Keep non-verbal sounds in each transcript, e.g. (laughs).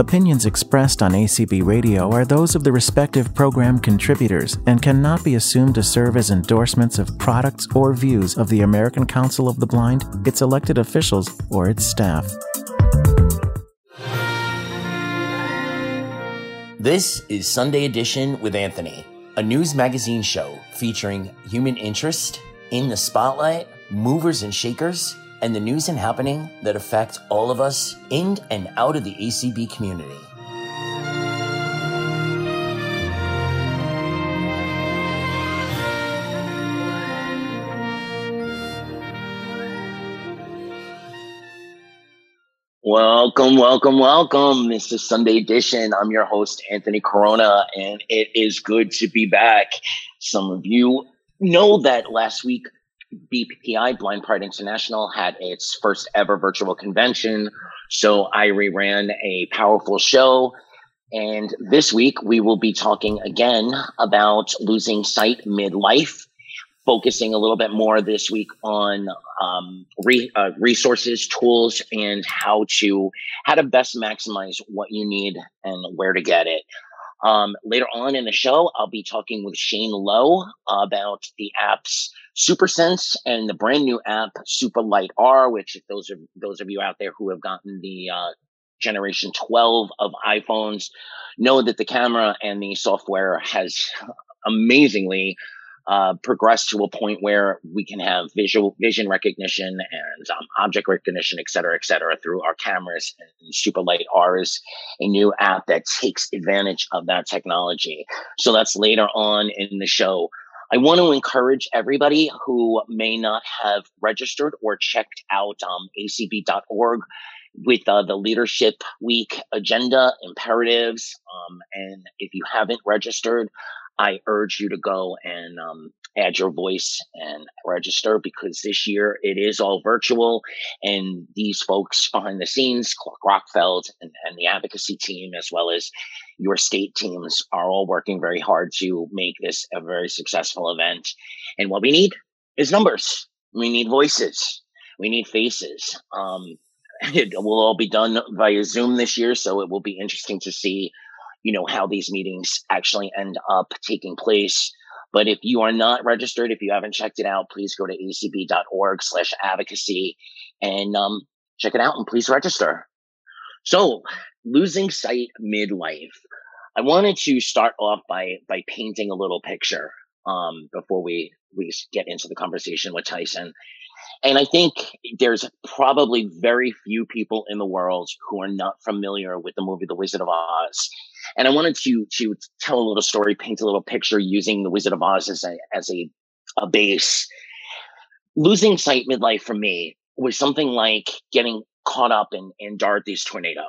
Opinions expressed on ACB Radio are those of the respective program contributors and cannot be assumed to serve as endorsements of products or views of the American Council of the Blind, its elected officials, or its staff. This is Sunday Edition with Anthony, a news magazine show featuring human interest in the spotlight, movers and shakers and the news and happening that affect all of us in and out of the ACB community. Welcome, welcome, welcome. This is Sunday Edition. I'm your host, Anthony Corona, and it is good to be back. Some of you know that last week BPI, Blind Pride International, had its first ever virtual convention. So I reran a powerful show. And this week we will be talking again about losing sight midlife, focusing a little bit more this week on um, re, uh, resources, tools, and how to how to best maximize what you need and where to get it. Um, later on in the show, I'll be talking with Shane Lowe about the apps SuperSense and the brand new app Super Lidar, which if those are those of you out there who have gotten the uh, generation 12 of iPhones know that the camera and the software has amazingly uh, progress to a point where we can have visual vision recognition and um, object recognition, et cetera, et cetera, through our cameras. And Superlight R is a new app that takes advantage of that technology. So that's later on in the show. I want to encourage everybody who may not have registered or checked out um, acb.org with uh, the Leadership Week agenda, imperatives. Um, and if you haven't registered, I urge you to go and um, add your voice and register because this year it is all virtual. And these folks behind the scenes, Clark Rachfal and, and the advocacy team, as well as your state teams, are all working very hard to make this a very successful event. And what we need is numbers. We need voices. We need faces. Um, (laughs) it will all be done via Zoom this year, so it will be interesting to see you know, how these meetings actually end up taking place. But if you are not registered, if you haven't checked it out, please go to acb.org slash advocacy and um, check it out and please register. So losing sight midlife. I wanted to start off by, by painting a little picture, um, before we, we get into the conversation with Tyson. And I think there's probably very few people in the world who are not familiar with the movie The Wizard of Oz. And I wanted to to tell a little story, paint a little picture using The Wizard of Oz as a as a, a base. Losing sight midlife for me was something like getting caught up in, in Dorothy's tornado.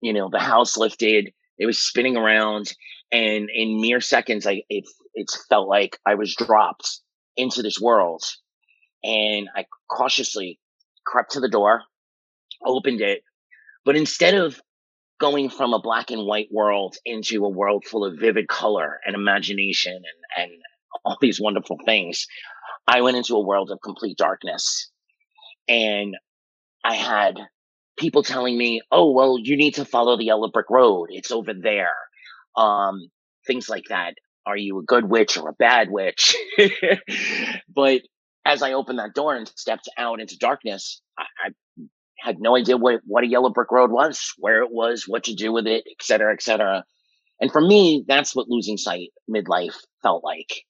You know, the house lifted, it was spinning around, and in mere seconds, I it it felt like I was dropped into this world and I cautiously crept to the door, opened it. But instead of going from a black and white world into a world full of vivid color and imagination and, and all these wonderful things, I went into a world of complete darkness. And I had people telling me, oh, well, you need to follow the yellow brick road. It's over there. Um, things like that. Are you a good witch or a bad witch? (laughs) but as I opened that door and stepped out into darkness, I, I had no idea what, what a yellow brick road was, where it was, what to do with it, et cetera, et cetera. And for me, that's what losing sight midlife felt like.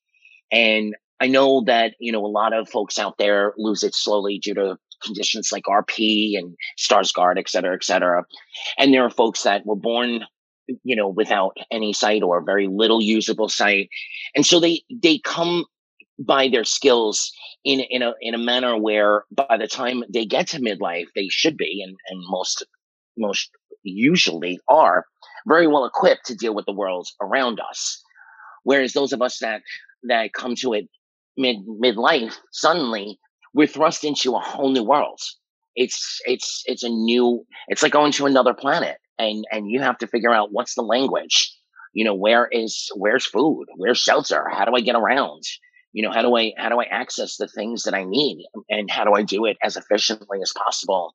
And I know that, you know, a lot of folks out there lose it slowly due to conditions like RP and Stargardt, et cetera, et cetera. And there are folks that were born, you know, without any sight or very little usable sight. And so they, they come by their skills in in a in a manner where by the time they get to midlife they should be and and most most usually are very well equipped to deal with the world around us. Whereas those of us that that come to it mid midlife suddenly we're thrust into a whole new world. It's it's it's a new it's like going to another planet and and you have to figure out what's the language. You know where is where's food? Where's shelter? How do i get around you know how do i how do i access the things that i need and how do i do it as efficiently as possible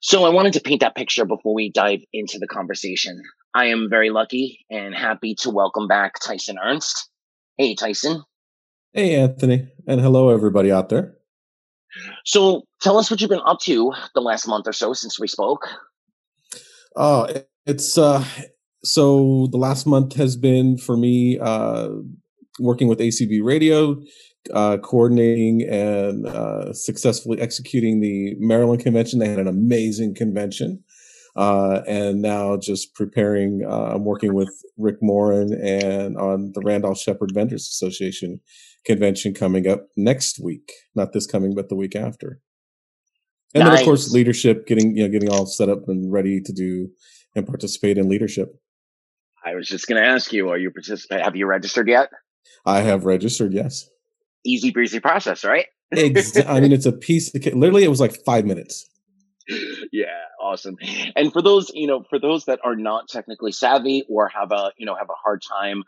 So I wanted to paint that picture before we dive into the conversation. I am very lucky and happy to welcome back Tyson Ernst. Hey, Tyson. Hey, Anthony. And hello, everybody out there. So tell us what you've been up to the last month or so since we spoke. Oh, it's uh, so the last month has been for me uh, working with ACB Radio, uh, coordinating and uh, successfully executing the Maryland convention. They had an amazing convention. Uh, and now just preparing. Uh, I'm working with Rick Moran and on the Randolph Sheppard Vendors Association convention coming up next week. Not this coming, but the week after. And nice. then, of course, leadership, getting you know, getting all set up and ready to do and participate in leadership. I was just going to ask you: Are you participate? Have you registered yet? I have registered. Yes. Easy breezy process, right? I mean, it's a piece. Of, literally, it was like five minutes. Yeah, awesome. And for those, you know, for those that are not technically savvy or have a, you know, have a hard time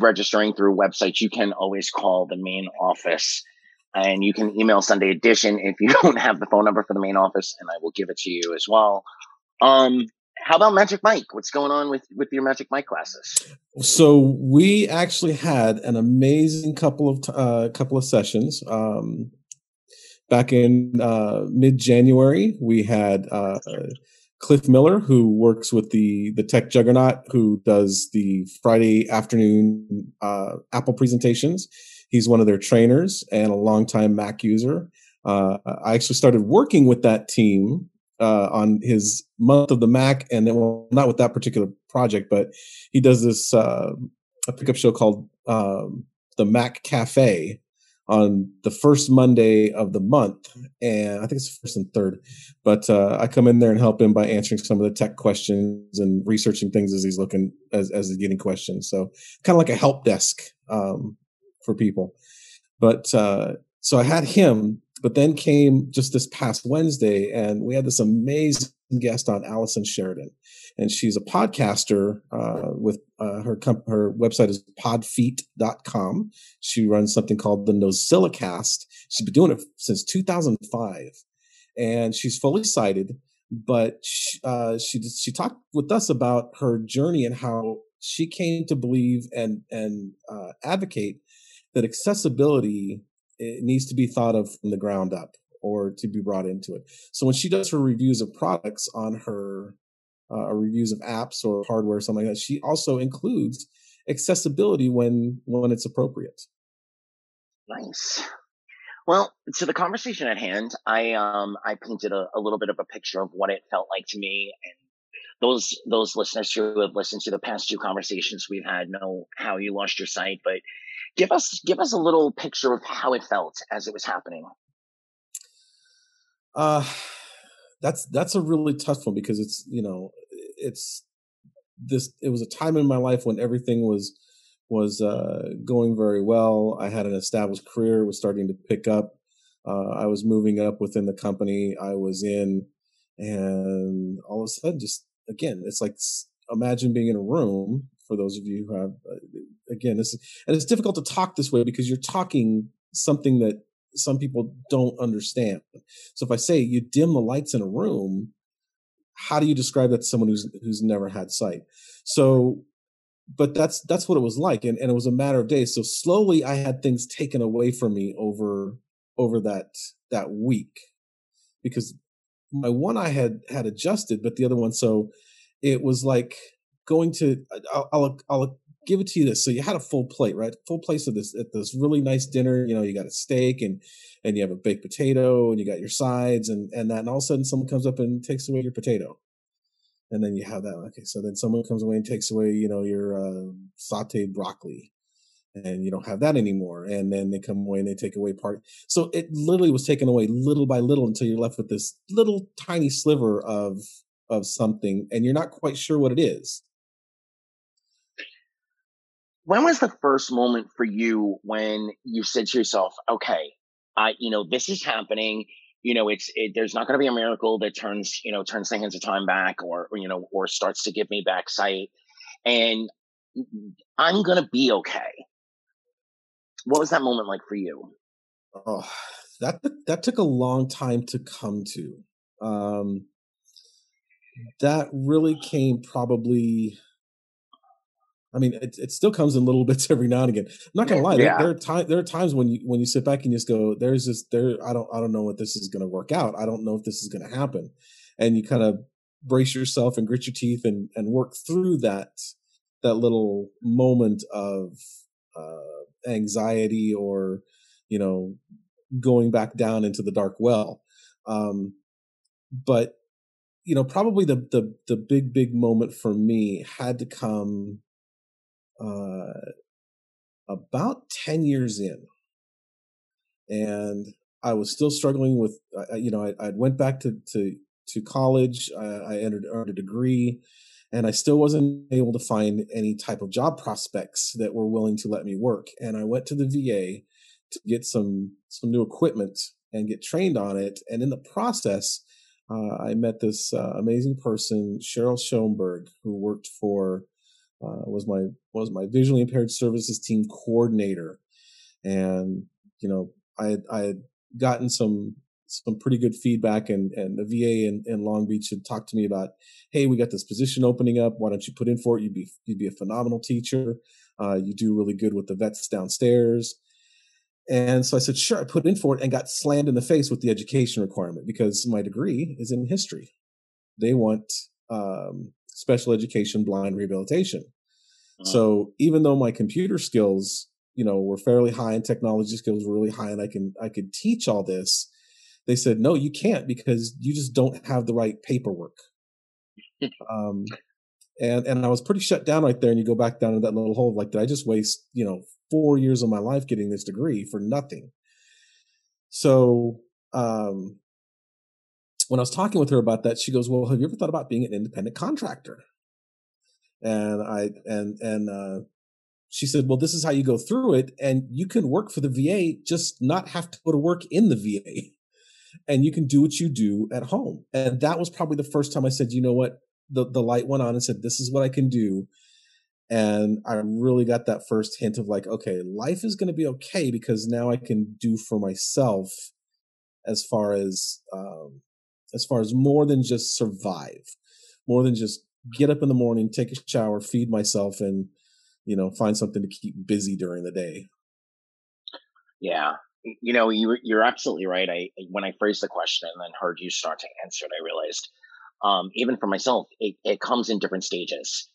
registering through websites, you can always call the main office and you can email Sunday Edition if you (laughs) don't have the phone number for the main office, and I will give it to you as well. Um, how about Magic Mike? What's going on with with your Magic Mike classes? So we actually had an amazing couple of uh, couple of sessions. Um, back in uh, mid January, we had uh, Cliff Miller, who works with the the tech juggernaut, who does the Friday afternoon uh, Apple presentations. He's one of their trainers and a longtime Mac user. Uh, I actually started working with that team uh, on his month of the Mac, and then well, not with that particular project, but he does this uh, a pickup show called um, the Mac Cafe, on the first Monday of the month, and I think it's first and third. But uh, I come in there and help him by answering some of the tech questions and researching things as he's looking as as he's getting questions. So kind of like a help desk um, for people. But uh, so I had him, but then came just this past Wednesday, and we had this amazing guest on Allison Sheridan, and she's a podcaster uh, with uh, her comp- her website is podfeet.com. She runs something called the NosillaCast. She's been doing it since 2005, and she's fully sighted. But she, uh, she she talked with us about her journey and how she came to believe and and uh, advocate that accessibility needs to be thought of from the ground up or to be brought into it. So when she does her reviews of products on her uh, reviews of apps or hardware, or something like that, she also includes accessibility when when it's appropriate. Nice. Well, to the conversation at hand, I um I painted a, a little bit of a picture of what it felt like to me, and those those listeners who have listened to the past two conversations we've had know how you lost your sight. But give us give us a little picture of how it felt as it was happening. Uh that's that's a really tough one because it's you know it's this it was a time in my life when everything was was uh, going very well. I had an established career, was starting to pick up. Uh, I was moving up within the company I was in, and all of a sudden, just again, it's like imagine being in a room. For those of you who have, uh, again, this is, and it's difficult to talk this way because you're talking something that some people don't understand. So if I say you dim the lights in a room, how do you describe that to someone who's who's never had sight? So but that's that's what it was like and, and it was a matter of days so slowly i had things taken away from me over over that that week because my one eye had had adjusted but the other one so it was like going to I'll, I'll, I'll give it to you this. So you had a full plate, right? Full plate of this at this really nice dinner. You know, you got a steak and and you have a baked potato and you got your sides and and that. And all of a sudden, someone comes up and takes away your potato, and then you have that. Okay, so then someone comes away and takes away, you know, your uh, sautéed broccoli. And you don't have that anymore. And then they come away and they take away part. So it literally was taken away little by little until you're left with this little tiny sliver of of something, and you're not quite sure what it is when was the first moment for you when you said to yourself, okay, I, you know, this is happening. You know, it's, it, there's not going to be a miracle that turns, you know, turns the hands of time back or, or, you know, or starts to give me back sight. And I'm going to be okay. What was that moment like for you? Oh, that, that took a long time to come to. Um, that really came probably I mean, it, it still comes in little (laughs) bits every now and again. I'm not gonna lie. Yeah. There, there, are times there are times when you when you sit back and you just go, "There's just there. I don't I don't know what this is gonna work out. I don't know if this is gonna happen," and you kind of brace yourself and grit your teeth and and work through that that little moment of uh, anxiety or you know going back down into the dark well. Um, but you know, probably the the the big big moment for me had to come uh, about 10 years in. And I was still struggling with, you know, I, I, went back to, to, to college. I, I entered, earned a degree and I still wasn't able to find any type of job prospects that were willing to let me work. And I went to the VA to get some, some new equipment and get trained on it. And in the process, uh, I met this uh, amazing person, Cheryl Schoenberg, who worked for uh, was my was my visually impaired services team coordinator, and you know I had, I had gotten some some pretty good feedback, and and the VA in, in Long Beach had talked to me about, hey, we got this position opening up. Why don't you put in for it? You'd be you'd be a phenomenal teacher. Uh, you do really good with the vets downstairs. And so I said, sure, I put in for it and got slammed in the face with the education requirement because my degree is in history. They want um, special education blind rehabilitation. Uh-huh. So even though my computer skills, you know, were fairly high and technology skills were really high and I can I could teach all this, they said, no, you can't because you just don't have the right paperwork. (laughs) um, and and I was pretty shut down right there. And you go back down to that little hole, like, did I just waste, you know, four years of my life getting this degree for nothing? So um, when I was talking with her about that, she goes, "Well, have you ever thought about being an independent contractor?" And I and and uh, she said, "Well, this is how you go through it, and you can work for the VA, just not have to go to work in the VA, and you can do what you do at home." And that was probably the first time I said, "You know what?" The the light went on and said, "This is what I can do." And I really got that first hint of like, okay, life is going to be okay because now I can do for myself as far as um, as far as more than just survive, more than just get up in the morning, take a shower, feed myself, and you know find something to keep busy during the day. Yeah, you know you you're absolutely right. I when I phrased the question and then heard you start to answer it, I realized um, even for myself, it, it comes in different stages.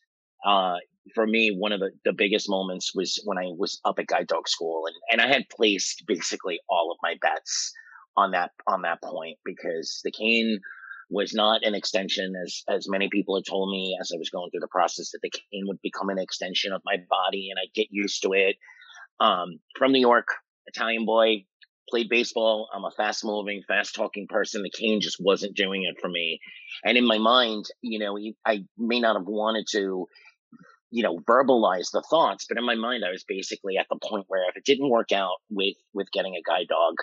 Uh, for me, one of the, the biggest moments was when I was up at guide dog school and, and I had placed basically all of my bets on that on that point because the cane was not an extension as as many people had told me as I was going through the process that the cane would become an extension of my body and I'd get used to it. Um, from New York, Italian boy, played baseball. I'm a fast moving, fast talking person. The cane just wasn't doing it for me. And in my mind, you know, I may not have wanted to, you know, verbalize the thoughts, but in my mind, I was basically at the point where if it didn't work out with, with getting a guide dog,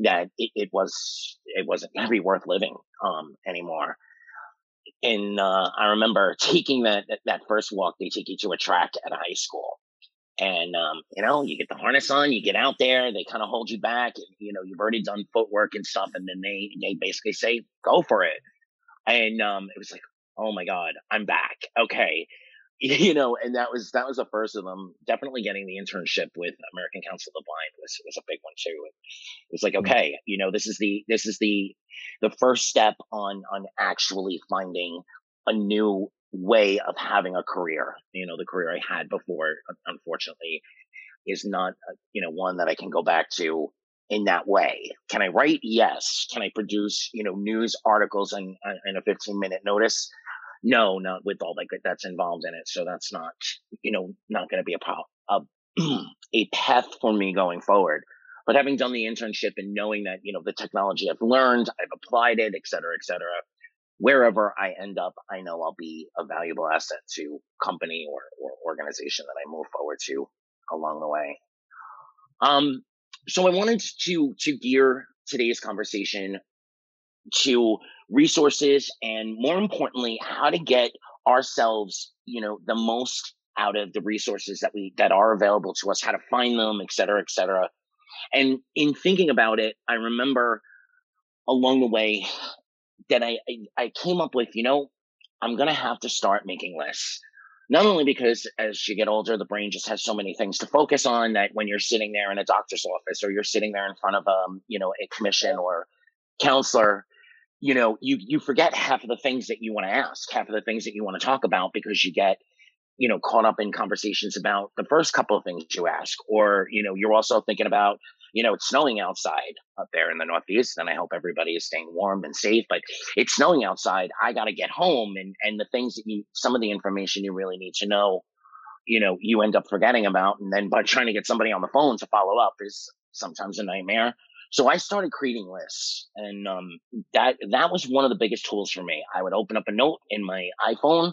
that it, it was it wasn't be worth living um, anymore. And uh, I remember (laughs) taking that, that, that first walk. They take you to a track at a high school, and um, you know you get the harness on, you get out there. They kind of hold you back. And, you know you've already done footwork and stuff, and then they they basically say go for it. And um, it was like, oh my god, I'm back. Okay, (laughs) you know, and that was that was the first of them. Definitely getting the internship with American Council of the Blind was was a big one too. It was like, mm. okay, you know, this is the this is the the first step on on actually finding a new way of having a career. You know, the career I had before, unfortunately, is not uh, you know one that I can go back to in that way. Can I write? Yes. Can I produce you know news articles in in a 15 minute notice? No, not with all that that's involved in it. So that's not, you know, not going to be a, a, (clears throat) a path for me going forward. But having done the internship and knowing that, you know, the technology I've learned, I've applied it, et cetera, et cetera, wherever I end up, I know I'll be a valuable asset to company or, or organization that I move forward to along the way. Um, so I wanted to, to gear today's conversation to resources and more importantly, how to get ourselves, you know, the most out of the resources that we, that are available to us, how to find them, et cetera, et cetera. And in thinking about it, I remember along the way that I, I, I came up with, you know, I'm to have to start making lists. Not only because as you get older, the brain just has so many things to focus on that when you're sitting there in a doctor's office or you're sitting there in front of um, you know, a commission or counselor, you know, you you forget half of the things that you want to ask, half of the things that you want to talk about because you get you know, caught up in conversations about the first couple of things you ask, or, you know, you're also thinking about, you know, it's snowing outside up there in the Northeast, and I hope everybody is staying warm and safe, but it's snowing outside. I got to get home. And, and the things that you, some of the information you really need to know, you know, you end up forgetting about. And then by trying to get somebody on the phone to follow up is sometimes a nightmare. So I started creating lists and, um, that, that was one of the biggest tools for me. I would open up a note in my iPhone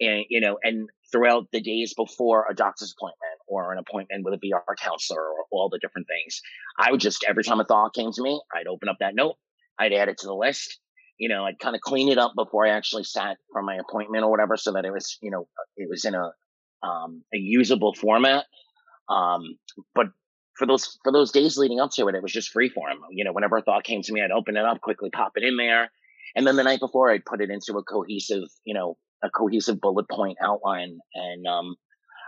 and, you know, and throughout the days before a doctor's appointment or an appointment with a VR counselor or all the different things. I would just, every time a thought came to me, I'd open up that note, I'd add it to the list. You know, I'd kind of clean it up before I actually sat for my appointment or whatever so that it was, you know, it was in a, um, a usable format. Um, but for those, for those days leading up to it, it was just free form. You know, whenever a thought came to me, I'd open it up, quickly pop it in there. And then the night before I'd put it into a cohesive, you know, a cohesive bullet point outline. And um,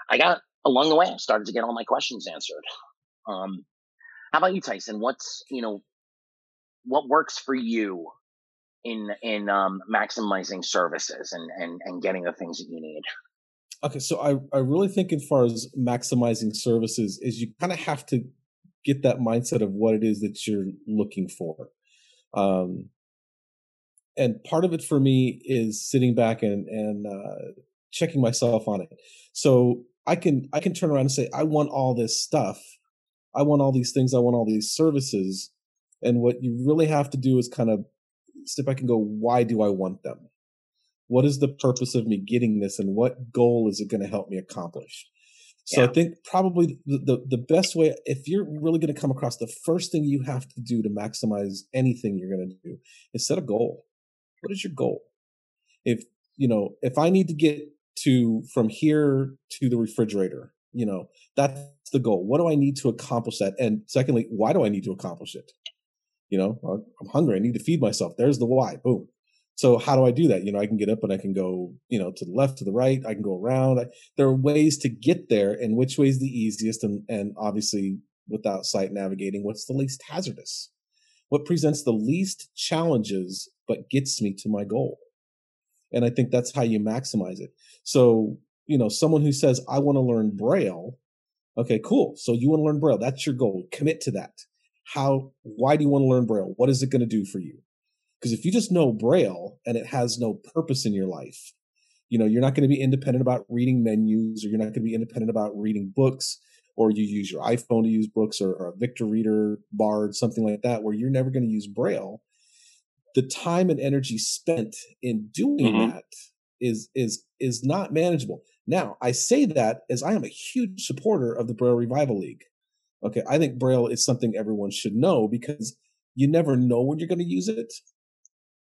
I got along the way, I started to get all my questions answered. Um, how about you, Tyson? What's you know what works for you in in um, maximizing services and, and and getting the things that you need? Okay, so I I really think as far as maximizing services is you kind of have to get that mindset of what it is that you're looking for. Um, and part of it for me is sitting back and and uh, checking myself on it. So I can I can turn around and say I want all this stuff, I want all these things, I want all these services, and what you really have to do is kind of step back and go, why do I want them? What is the purpose of me getting this, and what goal is it going to help me accomplish? So yeah. I think probably the, the, the best way, if you're really going to come across, the first thing you have to do to maximize anything you're going to do is set a goal. What is your goal? If, you know, if I need to get to from here to the refrigerator, you know, that's the goal. What do I need to accomplish that? And secondly, why do I need to accomplish it? You know, I'm hungry. I need to feed myself. There's the why. Boom. So how do I do that? You know, I can get up and I can go, you know, to the left, to the right. I can go around. I, there are ways to get there and which way is the easiest. And, and obviously without sight navigating, what's the least hazardous? What presents the least challenges but gets me to my goal. And I think that's how you maximize it. So, you know, someone who says, I want to learn Braille. Okay, cool. So you want to learn Braille. That's your goal. Commit to that. How, why do you want to learn Braille? What is it going to do for you? Because if you just know Braille and it has no purpose in your life, you know, you're not going to be independent about reading menus or you're not going to be independent about reading books or you use your iPhone to use books or, or a Victor Reader, Bard, something like that, where you're never going to use Braille the time and energy spent in doing mm-hmm. that is is is not manageable. Now, I say that as I am a huge supporter of the Braille Revival League. Okay, I think Braille is something everyone should know because you never know when you're going to use it.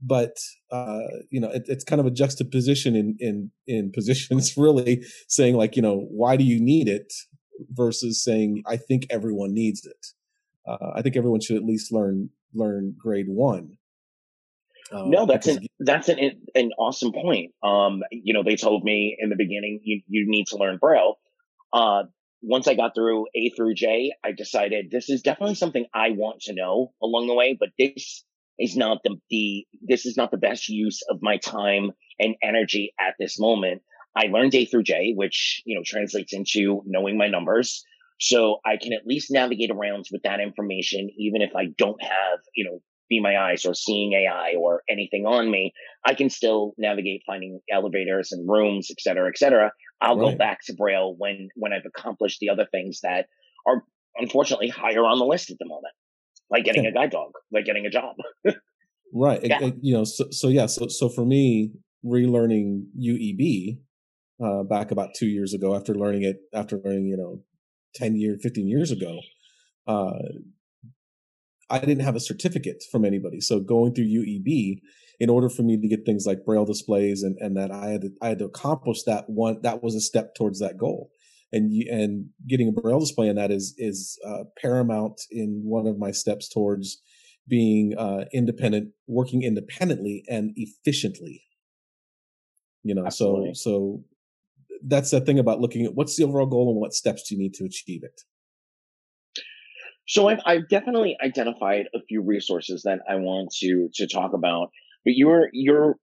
But uh, you know, it, it's kind of a juxtaposition in in in (laughs) positions, really saying like, you know, why do you need it versus saying I think everyone needs it. Uh, I think everyone should at least learn learn grade one um, no, that's an that's an an awesome point. Um, you know, they told me in the beginning you you need to learn Braille. Uh, once I got through A through J, I decided this is definitely something I want to know along the way, but this is not the, the this is not the best use of my time and energy at this moment. I learned A through J, which you know translates into knowing my numbers. So I can at least navigate around with that information, even if I don't have, you know, be my eyes or seeing AI or anything on me, I can still navigate finding elevators and rooms, et cetera, et cetera. I'll right. go back to Braille when, when I've accomplished the other things that are unfortunately higher on the list at the moment, like getting a guide dog, like getting a job. (laughs) right. Yeah. It, it, you know, so, so yeah, so, so for me, relearning UEB, uh, back about two years ago after learning it, after learning, you know, 10 years, 15 years ago, uh, I didn't have a certificate from anybody. So going through UEB, in order for me to get things like braille displays and, and that I had to, I had to accomplish that one, that was a step towards that goal. And, and getting a braille display in that is, is uh, paramount in one of my steps towards being uh, independent, working independently and efficiently. You know, Absolutely. so so that's the thing about looking at what's the overall goal and what steps do you need to achieve it. So I've, I've definitely identified a few resources that I want to to talk about. But you're you're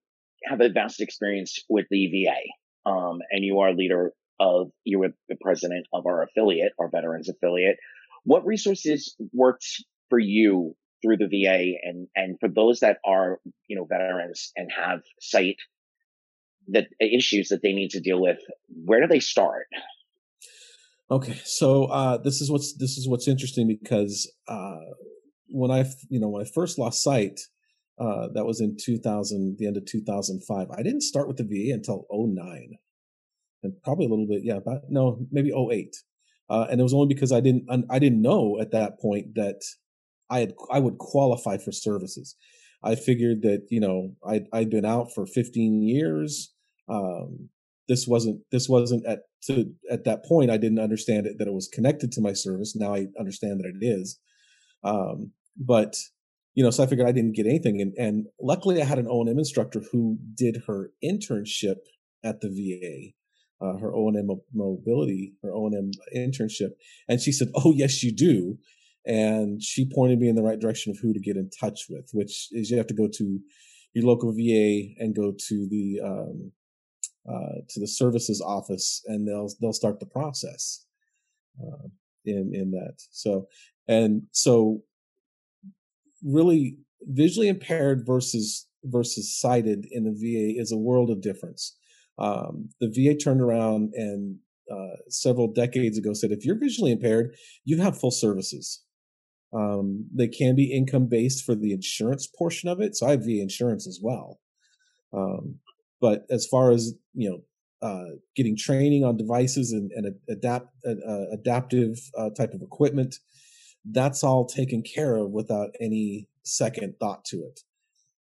have a vast experience with the VA, um, and you are a leader of you're the president of our affiliate, our veterans affiliate. What resources worked for you through the VA, and and for those that are you know veterans and have site that issues that they need to deal with? Where do they start? Okay, so uh, this is what's this is what's interesting because uh, when I you know when I first lost sight, uh, that was in 2000, the end of 2005. I didn't start with the VA until 09. And probably a little bit, yeah, about no, maybe 08. Uh, and it was only because I didn't I didn't know at that point that I had I would qualify for services. I figured that you know I'd I'd been out for 15 years. Um, this wasn't this wasn't at to at that point I didn't understand it that it was connected to my service. Now I understand that it is. Um, but you know, so I figured I didn't get anything, and, and luckily I had an O and M instructor who did her internship at the VA, uh, her O and M mobility, her O and M internship, and she said, "Oh yes, you do," and she pointed me in the right direction of who to get in touch with, which is you have to go to your local VA and go to the um, uh, to the services office, and they'll they'll start the process uh, in in that. So and so, really, visually impaired versus versus sighted in the VA is a world of difference. Um, the VA turned around and uh, several decades ago said if you're visually impaired, you have full services. Um, they can be income based for the insurance portion of it. So I have VA insurance as well. Um, but as far as you know, uh, getting training on devices and, and adapt uh, adaptive uh, type of equipment, that's all taken care of without any second thought to it.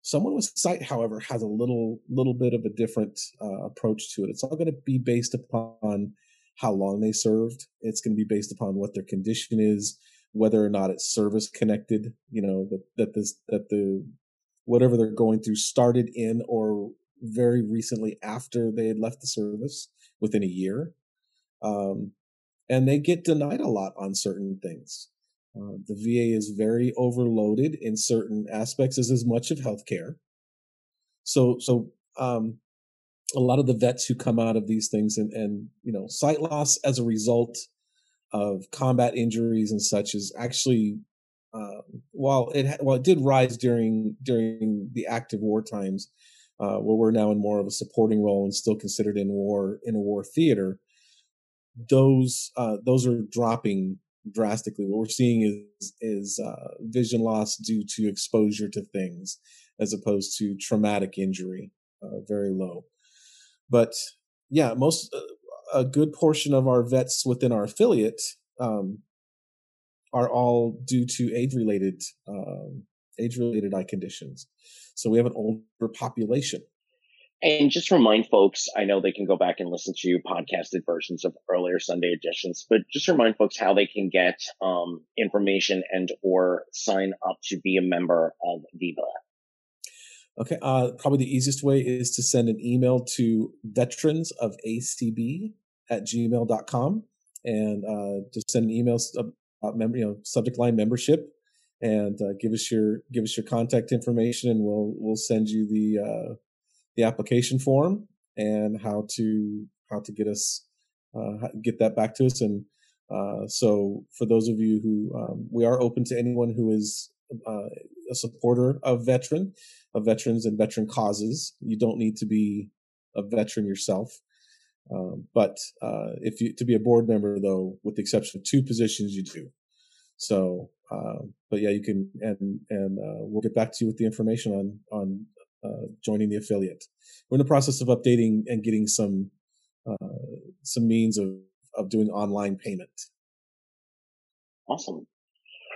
Someone with sight, however, has a little little bit of a different uh, approach to it. It's all going to be based upon how long they served. It's going to be based upon what their condition is whether or not it's service connected, you know, that, that this, that the, whatever they're going through started in or very recently after they had left the service within a year. Um, and they get denied a lot on certain things. Uh, the VA is very overloaded in certain aspects as as much of healthcare. So, so, um, a lot of the vets who come out of these things and, and, you know, sight loss as a result of combat injuries and such is actually uh, while it while it did rise during during the active war times, uh, where we're now in more of a supporting role and still considered in war in a war theater, those uh, those are dropping drastically. What we're seeing is is uh, vision loss due to exposure to things, as opposed to traumatic injury, uh, very low. But yeah, most uh, a good portion of our vets within our affiliate um, are all due to age related um, age related eye conditions. So we have an older population. And just remind folks, I know they can go back and listen to podcasted versions of earlier Sunday editions, but just remind folks how they can get um, information and or sign up to be a member of Viva. Okay, uh, probably the easiest way is to send an email to veterans of ACB at gmail.com and uh, just send an email about member, you know, subject line membership and uh, give us your give us your contact information and we'll we'll send you the uh, the application form and how to how to get us uh, get that back to us and uh, so for those of you who um, we are open to anyone who is uh, a supporter of veteran of veterans and veteran causes you don't need to be a veteran yourself um, but uh, if you to be a board member, though, with the exception of two positions, you do. So, uh, but yeah, you can, and and uh, we'll get back to you with the information on on uh, joining the affiliate. We're in the process of updating and getting some uh, some means of of doing online payment. Awesome.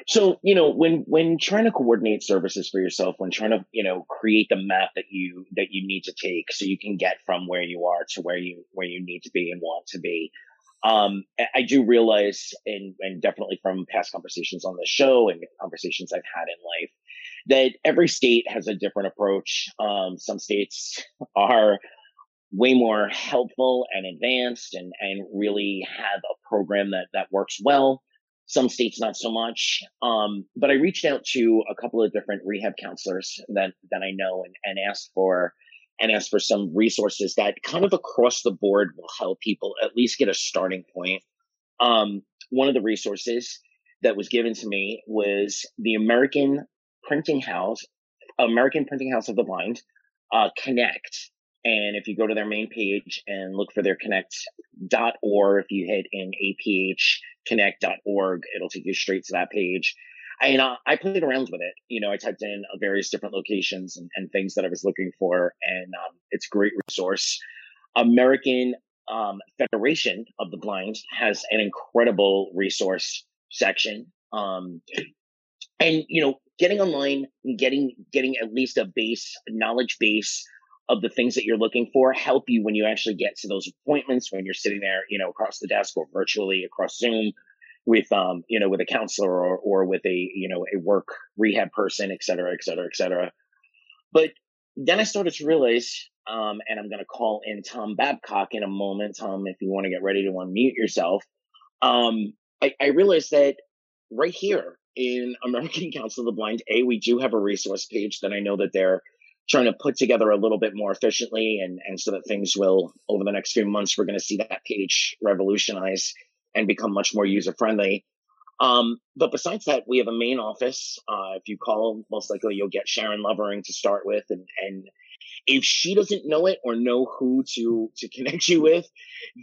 So, you know, when, when trying to coordinate services for yourself, when trying to, you know, create the map that you, that you need to take so you can get from where you are to where you, where you need to be and want to be. Um, I do realize and, and definitely from past conversations on the show and conversations I've had in life that every state has a different approach. Um, some states are way more helpful and advanced and, and really have a program that, that works well. Some states not so much. Um, but I reached out to a couple of different rehab counselors that, that I know and, and asked for and asked for some resources that kind of across the board will help people at least get a starting point. Um, one of the resources that was given to me was the American Printing House, American Printing House of the Blind, uh, Connect. And if you go to their main page and look for their connect.org, if you hit in aphconnect.org, it'll take you straight to that page. And uh, I played around with it. You know, I typed in various different locations and, and things that I was looking for, and um, it's a great resource. American um, Federation of the Blind has an incredible resource section. Um, and you know, getting online, and getting getting at least a base knowledge base of the things that you're looking for help you when you actually get to those appointments when you're sitting there, you know, across the desk or virtually across Zoom with um, you know, with a counselor or or with a, you know, a work rehab person, et cetera, et cetera, et cetera. But then I started to realize, um, and I'm gonna call in Tom Babcock in a moment. Tom, if you want to get ready to unmute yourself. Um, I, I realized that right here in American (laughs) Council of the Blind, A, we do have a resource page that I know that they're trying to put together a little bit more efficiently and, and so that things will over the next few months we're going to see that page revolutionize and become much more user friendly um, but besides that we have a main office. Uh, if you call most likely you'll get sharon lovering to start with and, and if she doesn't know it or know who to to (laughs) connect you with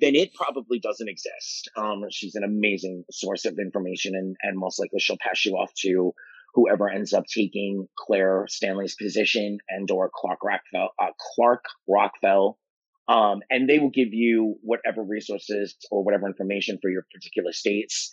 then it probably doesn't exist um, she's an amazing source of information and and most likely she'll pass you off to whoever ends up taking Claire Stanley's position and or Clark Rachfal, uh, Clark Rachfal. Um, and they will give you whatever resources or whatever information for your particular states.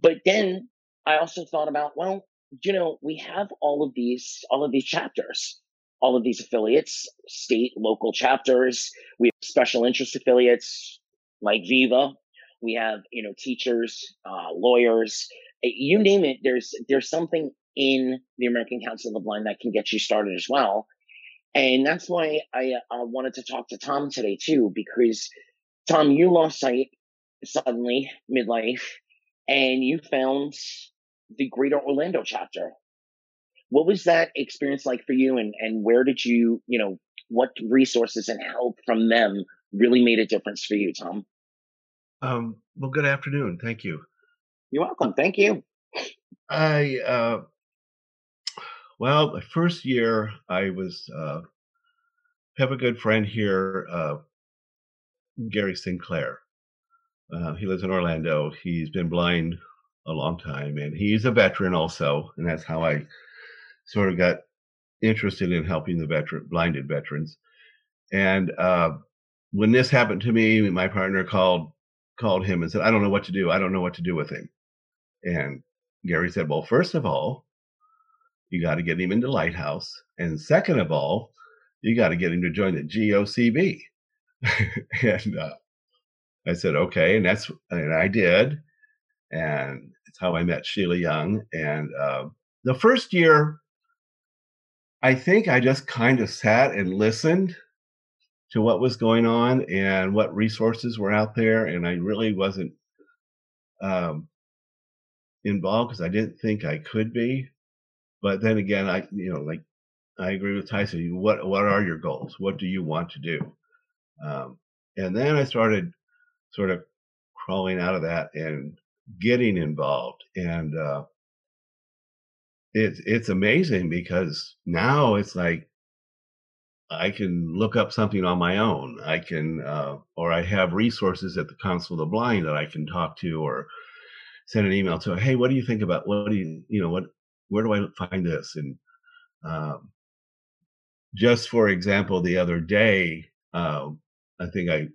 But then I also thought about, well, you know, we have all of these, all of these chapters, all of these affiliates, state, local chapters. We have special interest affiliates like Viva. We have, you know, teachers, uh, lawyers, you name it. There's, there's something in the American Council of the Blind that can get you started as well. And that's why I uh, wanted to talk to Tom today too, because Tom, you lost sight suddenly midlife and you found the Greater Orlando chapter. What was that experience like for you and, and where did you, you know, what resources and help from them really made a difference for you, Tom? Um, well, good afternoon. Thank you. You're welcome. Thank you. I uh, well, the first year I was uh, have a good friend here, uh, Gary Sinclair. Uh, he lives in Orlando. He's been blind a long time, and he's a veteran also, and that's how I sort of got interested in helping the veteran blinded veterans. And uh, when this happened to me, my partner called called him and said, "I don't know what to do. I don't know what to do with him." And Gary said, "Well, first of all, you got to get him into Lighthouse. And second of all, you got to get him to join the GOCB. (laughs) and uh, I said, okay. And that's, and I did. And it's how I met Sheila Young. And uh, the first year, I think I just kind of sat and listened to what was going on and what resources were out there. And I really wasn't um, involved because I didn't think I could be. But then again, I you know like I agree with Tyson. What what are your goals? What do you want to do? Um, and then I started sort of crawling out of that and getting involved. And uh, it's it's amazing because now it's like I can look up something on my own. I can, uh, or I have resources at the Council of the Blind that I can talk to, or send an email to. Hey, what do you think about? What do you, you know, what where do I find this? And um, just for example, the other day, uh, I think I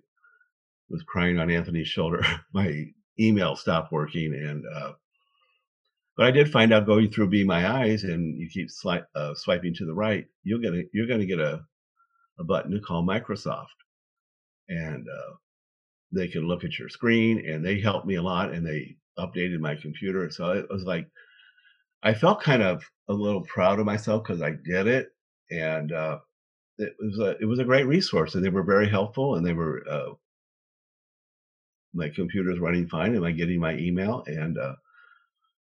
was crying on Anthony's shoulder. (laughs) My email stopped working, and uh, but I did find out going through Be My Eyes, and you keep uh, swiping to the right, you'll get a, you're going to get a a button to call Microsoft, and uh, they can look at your screen, and they helped me a lot, and they updated my computer. So it was like I felt kind of a little proud of myself because I did it. And uh, it was a it was a great resource, and they were very helpful, and they were uh, my computer's running fine. Am I getting my email? And uh,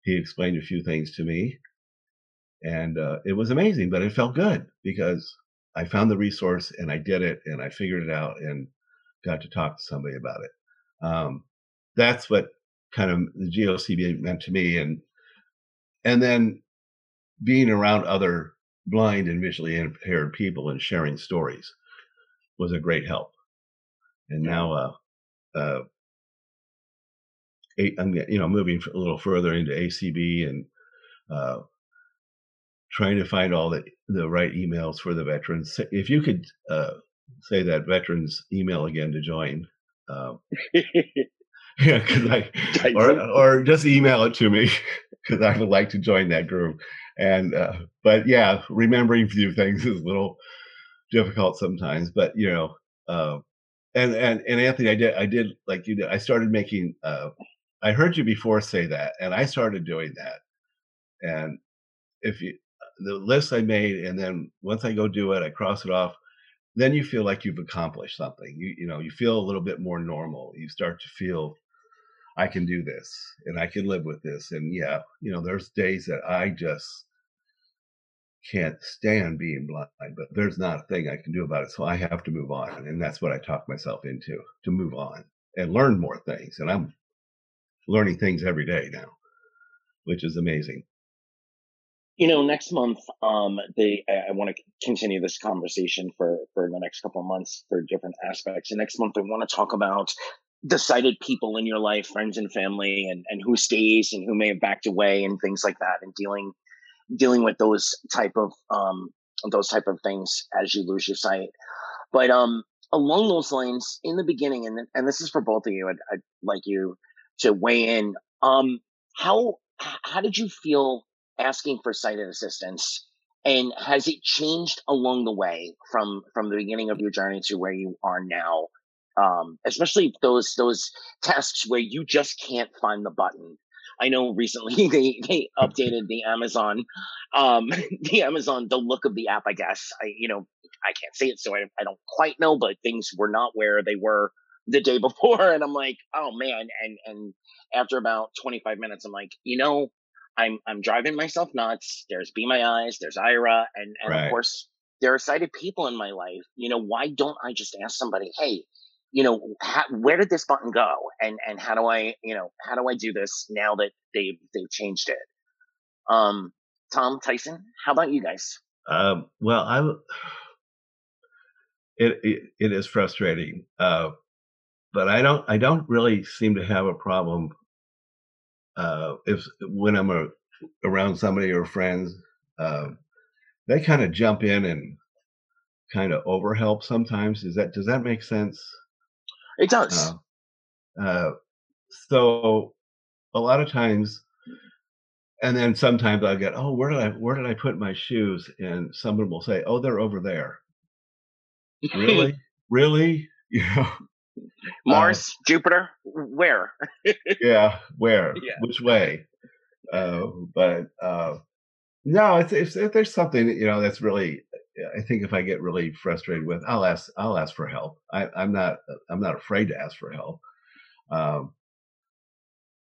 he explained a few things to me, and uh, it was amazing. But it felt good because I found the resource and I did it, and I figured it out, and got to talk to somebody about it. Um, that's what kind of the GOCB meant to me, and and then being around other blind and visually impaired people and sharing stories was a great help. And now, uh, uh, I'm you know moving a little further into ACB and uh, trying to find all the the right emails for the veterans. If you could uh, say that veterans email again to join. Uh, (laughs) yeah, because I (laughs) or or just email it to me (laughs) because I would like to join that group. And uh, but yeah, remembering a few things is a little difficult sometimes. But you know, uh, and and and Anthony, I did I did like you did. I started making. Uh, I heard you before say that, and I started doing that. And if you the list I made, and then once I go do it, I cross it off. Then you feel like you've accomplished something. You you know you feel a little bit more normal. You start to feel I can do this and I can live with this. And yeah, you know, there's days that I just can't stand being blind, but there's not a thing I can do about it. So I have to move on. And that's what I talk myself into to move on and learn more things. And I'm learning things every day now, which is amazing. You know, next month, um, they, I want to continue this conversation for, for the next couple of months for different aspects. And next month, I want to talk about decided people in your life, friends and family, and, and who stays and who may have backed away and things like that, and dealing dealing with those type of um those type of things as you lose your sight. But um along those lines, in the beginning, and and this is for both of you, I'd, I'd like you to weigh in. Um, how how did you feel asking for sighted assistance? And has it changed along the way from from the beginning of your journey to where you are now? um, especially those those tasks where you just can't find the button. I know recently (laughs) they they updated the Amazon, um, (laughs) the Amazon the look of the app. I guess I you know I can't say it, so I I don't quite know, but things were not where they were the day before, (laughs) and I'm like, oh man, and and after about 25 minutes, I'm like, you know, I'm I'm driving myself nuts. There's Be My Eyes, there's Aira, and and right. of course there are sighted people in my life. You know, why don't I just ask somebody, hey, you know, how, where did this button go? And, and how do I, you know, how do I do this now that they've, they've changed it? Um, Tom Tyson, how about you guys? Um, well, I, (sighs) it, it, it is frustrating. Uh, but I don't, I don't really seem to have a problem, uh, if, when I'm a, around somebody or friends, uh, they kind of jump in and kind of overhelp sometimes. Is that, does that make sense? It does. Uh, uh, so a lot of times, and then sometimes I get, oh, where did I where did I put my shoes? And someone will say, oh, they're over there. (laughs) really, really, (laughs) you know. Mars, uh, Jupiter, where? (laughs) yeah, where? Yeah. Which way? Uh, but uh, no, it's, it's, if there's something you know that's really I think if I get really frustrated with, I'll ask, I'll ask for help. I, am not, I'm not afraid to ask for help. Um,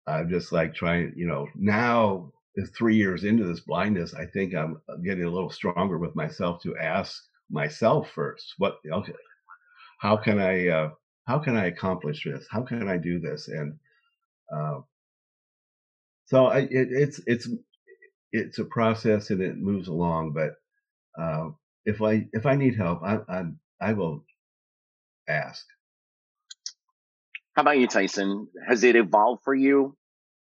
I'm just like trying, you know, now three years into this blindness, I think I'm getting a little stronger with myself to ask myself first, what, okay, how can I, uh, how can I accomplish this? How can I do this? And, uh, so I, it, it's, it's, it's a process and it moves along, but, uh, if I if I need help, I I, I will ask. How about you, Tyson? Has it evolved for you?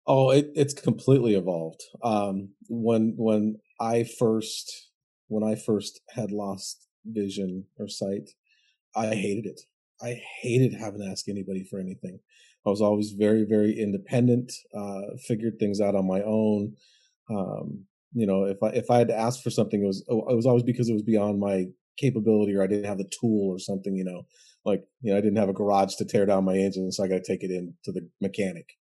Oh, it, it's completely evolved. Um, when when I first when I first had lost vision or sight, I hated it. I hated having to ask anybody for anything. I was always very, very independent. Uh, figured things out on my own. Um, you know, if I if I had to ask for something, it was oh, it was always because it was beyond my capability or I didn't have the tool or something. You know, like you know I didn't have a garage to tear down my engine, so I got to take it in to the mechanic.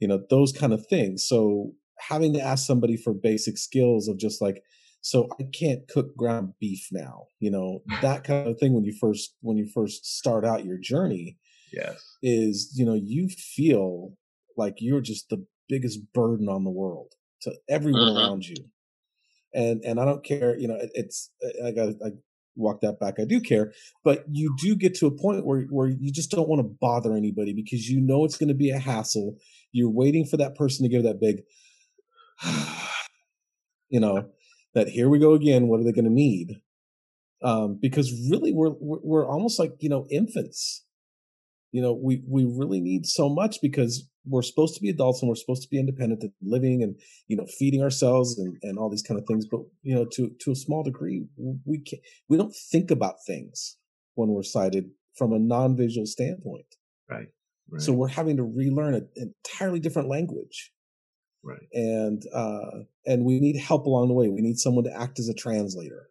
You know, those kind of things. So having to ask somebody for basic skills of just like so I can't cook ground beef now. You know, that kind of thing when you first when you first start out your journey. Yes. Is, you know, you feel like you're just the biggest burden on the world to everyone Mhm. around you. And and I don't care, you know, it, it's I got I walk that back. I do care, but you do get to a point where where you just don't want to bother anybody because you know it's going to be a hassle. You're waiting for that person to give that big (sighs) you know, that here we go again. What are they going to need? Um, because really, we're, we're almost like you know infants. You know, we we really need so much because we're supposed to be adults and we're supposed to be independent and living and you know feeding ourselves and, and all these kind of things. But you know, to to a small degree, we can't. we don't think about things when we're sighted from a non-visual standpoint. Right. Right. So we're having to relearn an entirely different language right. and uh, and we need help along the way. We need someone to act as a translator,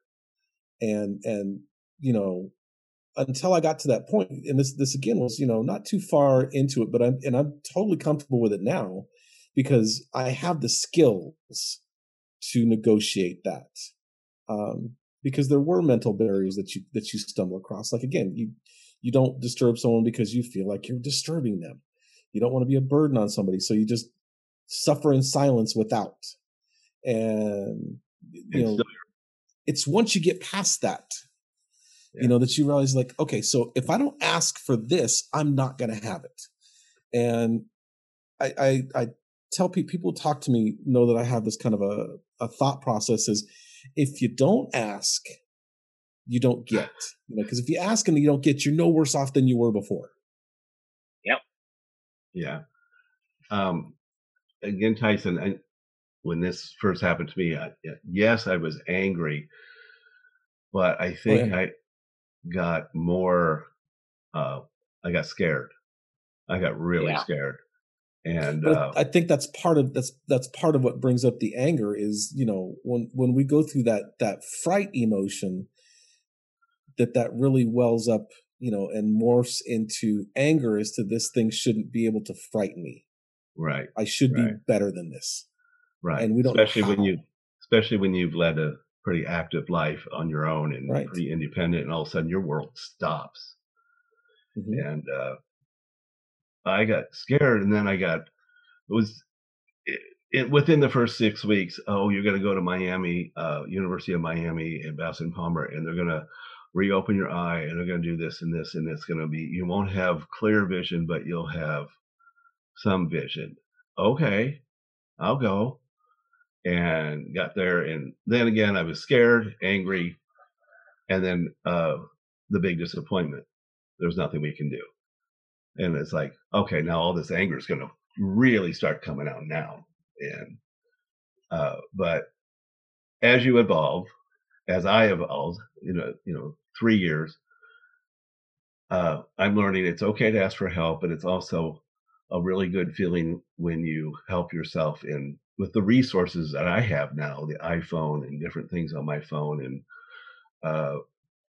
and and you know, until I got to that point, and this this again was you know not too far into it, but I'm and I'm totally comfortable with it now because I have the skills to negotiate that. Um, because there were mental barriers that you that you stumble across. Like again, you you don't disturb someone because you feel like you're disturbing them. You don't want to be a burden on somebody, so you just suffer in silence without. And you know, it's once you get past that, Yeah. you know, that you realize like, okay, so if I don't ask for this, I'm not going to have it. And I, I, I tell people, people talk to me know that I have this kind of a, a thought process is if you don't ask, you don't (laughs) get, you know, because if you ask and you don't get, you're no worse off than you were before. Yep. Yeah. Um, again, Tyson, I, when this first happened to me, I, yes, I was angry, but I think yeah. I got more, uh, I got scared. I got really Yeah. scared. And, uh, I think that's part of that's that's part of what brings up the anger is you know when when we go through that that fright emotion that that really wells up you know and morphs into anger as to this thing shouldn't be able to frighten me. Right, I should be better than this. right. And we don't especially when you, especially when you've led a pretty active life on your own and Right. pretty independent and all of a sudden your world stops. Mhm. and uh, I got scared, and then I got it was it, it within the first six weeks. Oh, you're going to go to Miami, uh, University of Miami, and Bascom Palmer, and they're going to reopen your eye, and they're going to do this and this, and it's going to be you won't have clear vision, but you'll have some vision. Okay, I'll go. And got there, and then again, I was scared, angry, and then uh, the big disappointment there's nothing we can do. And it's like, okay, now all this anger is going to really start coming out now. And, uh, but as you evolve, as I evolved, you know, you know, three years, uh, I'm learning it's okay to ask for help, but it's also a really good feeling when you help yourself in with the resources that I have now, the iPhone and different things on my phone and, uh,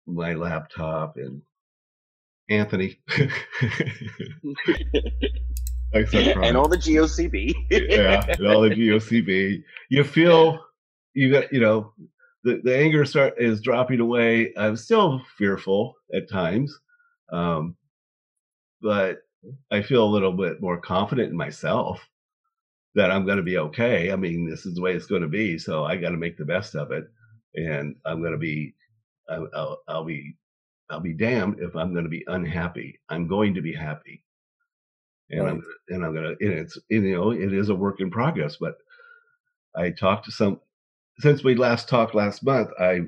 my laptop and Anthony. (laughs) And all the GOCB. yeah, and all the GOCB. You feel you got you know the, the anger start is dropping away. I'm still fearful at times, um, but I feel a little bit more confident in myself that I'm going to be okay. I mean, this is the way it's going to be, so I got to make the best of it, and I'm going to be, I'll, I'll, be, I'll be damned if I'm going to be unhappy. I'm going to be happy, and I'm and I'm going to. And it's you know it is a work in progress, but I talked to some since we last talked last month. I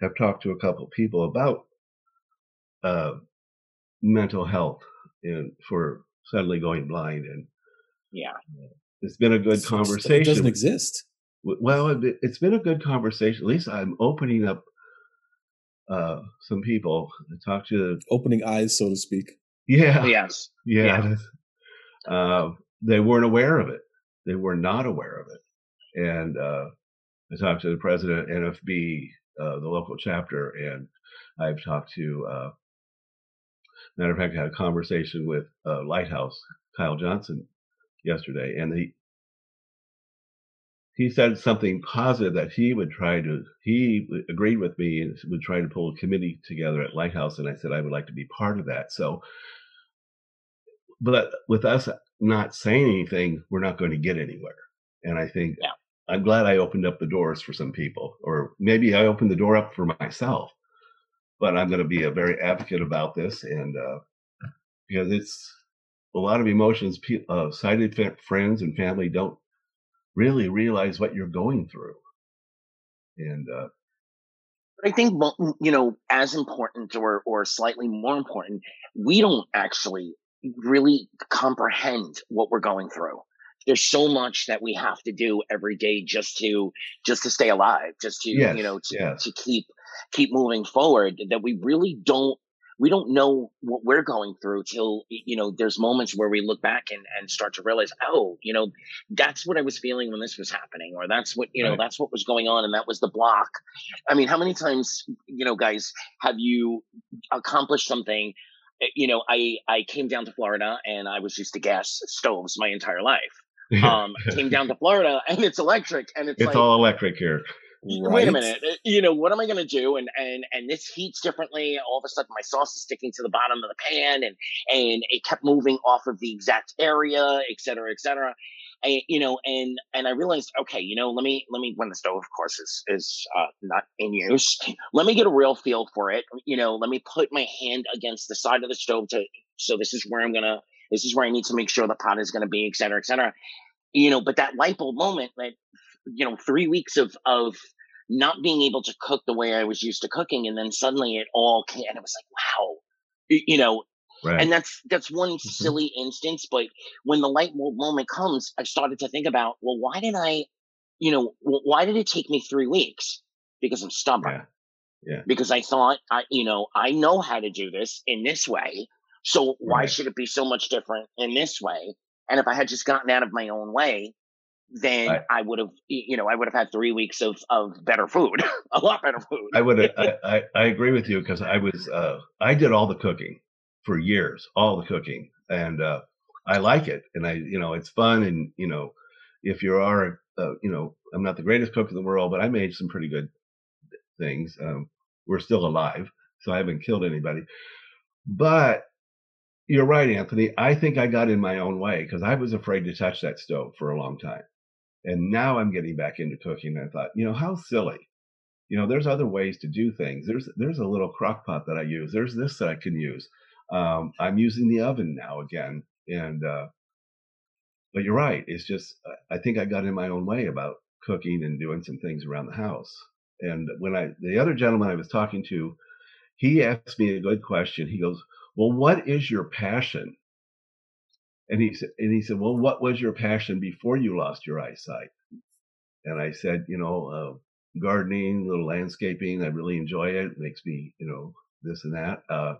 have talked to a couple of people about uh, mental health and for suddenly going blind and yeah. it's been a good It's- It conversation. doesn't exist. Well, it, it's been a good conversation. At least I'm opening up uh, some people. I talked to, Opening eyes, so to speak. yeah, Yes. (laughs) yeah. Yeah. (laughs) Uh, they weren't aware of it. They were not aware of it. And uh, I talked to the president of NFB, uh, the local chapter, and I've talked to, uh, matter of fact, I had a conversation with uh, Lighthouse, Kyle Johnson, yesterday, and he he said something positive that he would try to he agreed with me and would try to pull a committee together at lighthouse and i said i would like to be part of that. So but with us not saying anything we're not going to get anywhere. And i think yeah. i'm glad i opened up the doors for some people or maybe i opened the door up for myself but i'm going to be a very advocate about this and uh, because it's a lot of emotions uh, sighted friends and family don't really realize what you're going through. And uh, I think you know, as important or or slightly more important, we don't actually really comprehend what we're going through. There's so much that we have to do every day just to just to stay alive, just to yes, you know to, yes. to keep keep moving forward that we really don't we don't know what we're going through till you know there's moments where we look back and, and start to realize oh you know that's what i was feeling when this was happening or that's what you know right. that's what was going on and that was the block. I mean how many times you know guys have you accomplished something eh, you know i i came down to florida and i was used to gas stoves my entire life. (laughs) Um came down to florida and it's electric and it's it's like, all electric here Right? Wait a minute. Uh, you know, what am I going to do? And, and, and this heats differently. All of a sudden my sauce is sticking to the bottom of the pan and, and it kept moving off of the exact area, et cetera, et cetera. And, you know, and, and I realized, okay, you know, let me, let me, when the stove, of course, is, is, uh, not in use, (laughs) let me get a real feel for it. You know, let me put my hand against the side of the stove to, so this is where I'm going to, this is where I need to make sure the pot is going to be, et cetera, et cetera. You know, but that light bulb moment, that you know, three weeks of, of not being able to cook the way I was used to cooking. And then suddenly it all came and it was like, wow, you know, Right. And that's that's one mm-hmm. silly instance, but when the light bulb moment comes, I started to think about, well, why did I, you know, why did it take me three weeks? Because I'm stubborn. Yeah. yeah. Because I thought, I, you know, I know how to do this in this way, so why right. should it be so much different in this way? And if I had just gotten out of my own way, then I, I would have, you know, I would have had three weeks of, of better food, (laughs) a lot better food. I would, (laughs) I, I, I agree with you because I was, uh, I did all the cooking for years, all the cooking, and uh, I like it, and I, you know, it's fun, and you know, if you are, uh, you know, I'm not the greatest cook in the world, but I made some pretty good things. Um, we're still alive, so I haven't killed anybody, but you're right, Anthony. I think I got in my own way because I was afraid to touch that stove for a long time. And now I'm getting back into cooking. And I thought, you know, how silly. You know, there's other ways to do things. There's there's a little crock pot that I use. There's this that I can use. Um, I'm using the oven now again. And uh, but you're right. It's just I think I got in my own way about cooking and doing some things around the house. And when I the other gentleman I was talking to, he asked me a good question. He goes, "Well, what is your passion?" And he said, and he said, well, what was your passion before you lost your eyesight? And I said, you know, uh, gardening, little landscaping. I really enjoy it. it. Makes me, you know, this and that. Uh,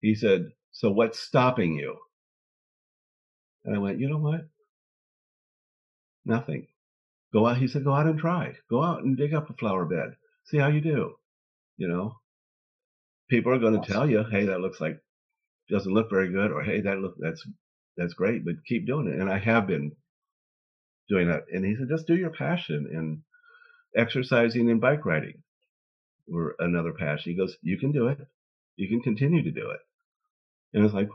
he said, so what's stopping you? And I went, you know what? Nothing. Go out. He said, go out and try. Go out and dig up a flower bed. See how you do. You know, people are going to tell you, hey, that looks like doesn't look very good, or hey, that look that's that's great, but keep doing it. And I have been doing that. And he said, just do your passion and exercising and bike riding were another passion. He goes, you can do it. You can continue to do it. And it's like,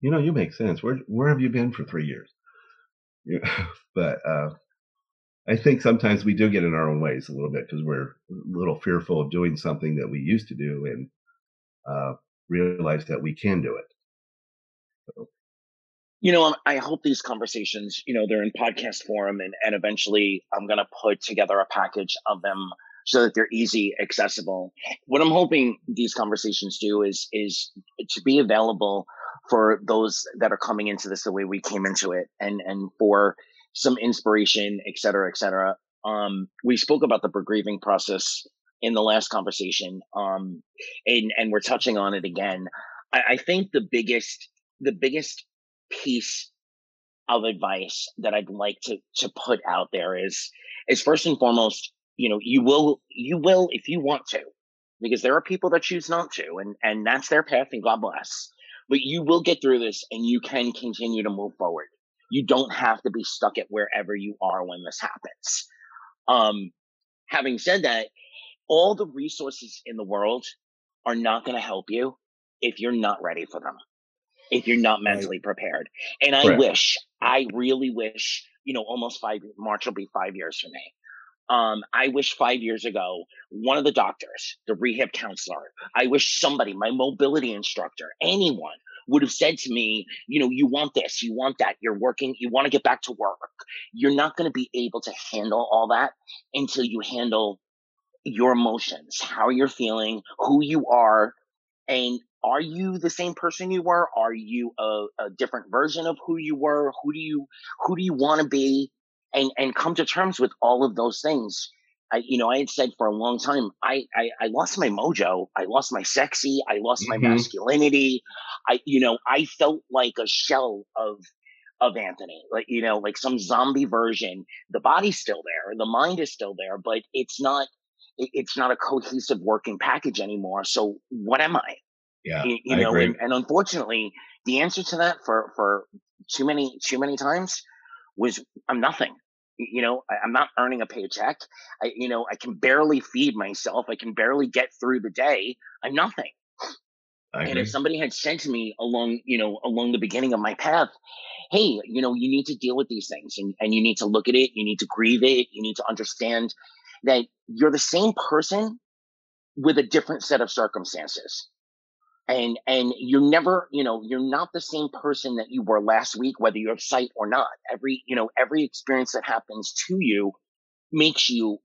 you know, you make sense. Where where have you been for three years? (laughs) But uh, I think sometimes we do get in our own ways a little bit because we're a little fearful of doing something that we used to do and uh, realize that we can do it. You know, I hope these conversations, you know, they're in podcast form and, and eventually I'm going to put together a package of them so that they're easy, accessible. What I'm hoping these conversations do is, is to be available for those that are coming into this the way we came into it and, and for some inspiration, et cetera, et cetera. Um, we spoke about the grieving process in the last conversation. Um, and, and we're touching on it again. I, I think the biggest the biggest piece of advice that I'd like to to put out there is is first and foremost, you know, you will you will if you want to, because there are people that choose not to, and and that's their path, and God bless. But you will get through this, and you can continue to move forward. You don't have to be stuck at wherever you are when this happens. Um, having said that, all the resources in the world are not going to help you if you're not ready for them, if you're not mentally prepared. And I right. wish, I really wish, you know, almost five, March will be five years for me. Um, I wish five years ago, one of the doctors, the rehab counselor, I wish somebody, my mobility instructor, anyone would have said to me, you know, you want this, you want that, you're working, you want to get back to work. You're not going to be able to handle all that until you handle your emotions, how you're feeling, who you are, and are you the same person you were? Are you a, a different version of who you were? Who do you who do you want to be? And and come to terms with all of those things. I, you know, I had said for a long time, I, I, I lost my mojo. I lost my sexy. I lost my mm-hmm. masculinity. I, you know, I felt like a shell of, of Anthony, like, you know, like some zombie version. The body's still there. The mind is still there, but it's not, it's not a cohesive working package anymore. So what am I? Yeah. You, you know, and, and unfortunately the answer to that for, for too many, too many times was I'm nothing. You know, I, am not earning a paycheck. I, you know, I can barely feed myself. I can barely get through the day. I'm nothing. And if somebody had said to me along, you know, along the beginning of my path, hey, you know, you need to deal with these things and, and you need to look at it, you need to grieve it, you need to understand that you're the same person with a different set of circumstances and and you're never you know you're not the same person that you were last week whether you have sight or not. Every you know every experience that happens to you makes you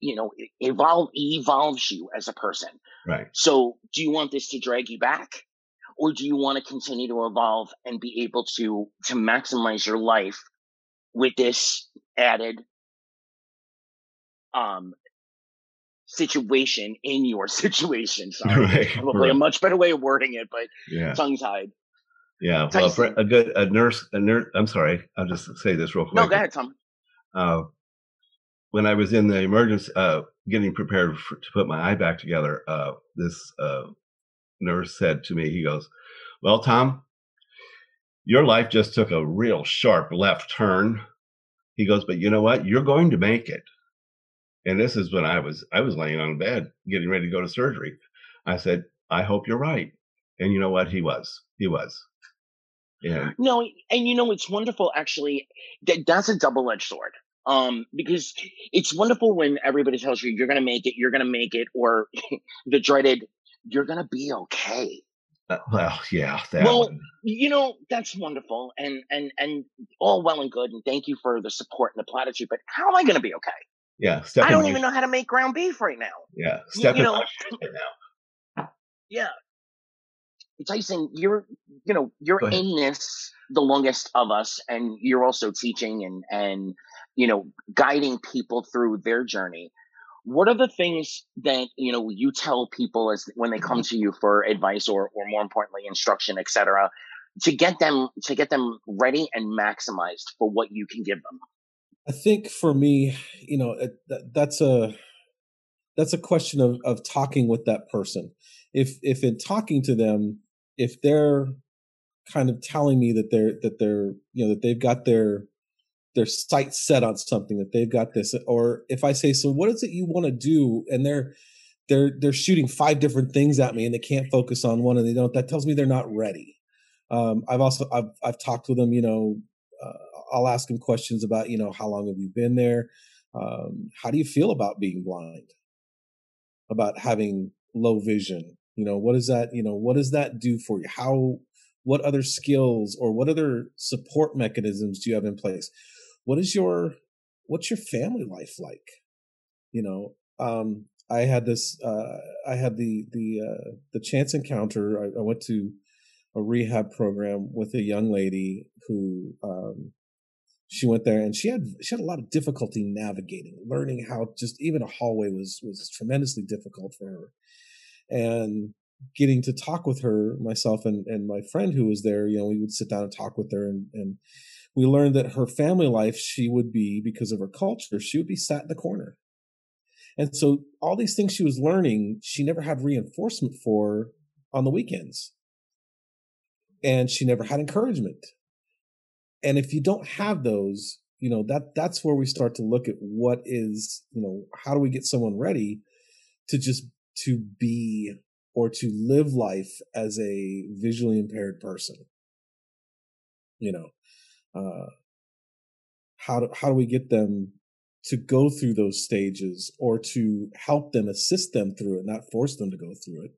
you know evolve evolves you as a person. Right. So do you want this to drag you back or do you want to continue to evolve and be able to to maximize your life with this added um situation in your (laughs) situation. (laughs) Sorry, right, probably right. a much better way of wording it, but yeah. tongue tied. Yeah, well, for a good a nurse, a nurse. I'm sorry, I'll just say this real quick. No, go ahead, Tom. Uh, when I was in the emergency, uh, getting prepared for, to put my eye back together, uh, this uh, nurse said to me, he goes, "Well, Tom, your life just took a real sharp left turn." He goes, "But you know what? You're going to make it." And this is when I was I was laying on a bed getting ready to go to surgery. I said, I hope you're right. And you know what? He was. He was. Yeah. No, and you know it's wonderful actually that that's a double-edged sword. Um, because it's wonderful when everybody tells you you're gonna make it, you're gonna make it, or (laughs) the dreaded, you're gonna be okay. Uh, well, yeah. well, one. you know that's wonderful, and and and all well and good, and thank you for the support and the platitude. But how am I going to be okay? Yeah, I don't even know how to make ground beef right now. Yeah, step you, you know, now. Yeah, Tyson, you're you know you're in this the longest of us, and you're also teaching and and you know guiding people through their journey. What are the things that you know you tell people as when they come to you for advice or or more importantly instruction, etc., to get them to get them ready and maximized for what you can give them? I think for me, you know, that, that's a that's a question of of talking with that person. If if in talking to them, if they're kind of telling me that they're that they're you know that they've got their their sights set on something that they've got this or if i say so what is it you want to do and they're they're they're shooting five different things at me and they can't focus on one and they don't that tells me they're not ready um, i've also i've i've talked with them you know I'll ask him questions about, you know, how long have you been there? Um, how do you feel about being blind? About having low vision? You know, what does that, you know, what does that do for you? How, what other skills or what other support mechanisms do you have in place? What is your, what's your family life like? You know, um, I had this, uh, I had the, the, uh, the chance encounter. I, I went to a rehab program with a young lady who, um, she went there and she had she had a lot of difficulty navigating learning how just even a hallway was was tremendously difficult for her. And getting to talk with her myself and, and my friend who was there you know we would sit down and talk with her and, and we learned that her family life she would be because of her culture she would be sat in the corner. And so all these things she was learning she never had reinforcement for on the weekends. And she never had encouragement and if you don't have those, you know that that's where we start to look at what is you know how do we get someone ready to just to be or to live life as a visually impaired person? You know uh how do how do we get them to go through those stages or to help them assist them through it not force them to go through it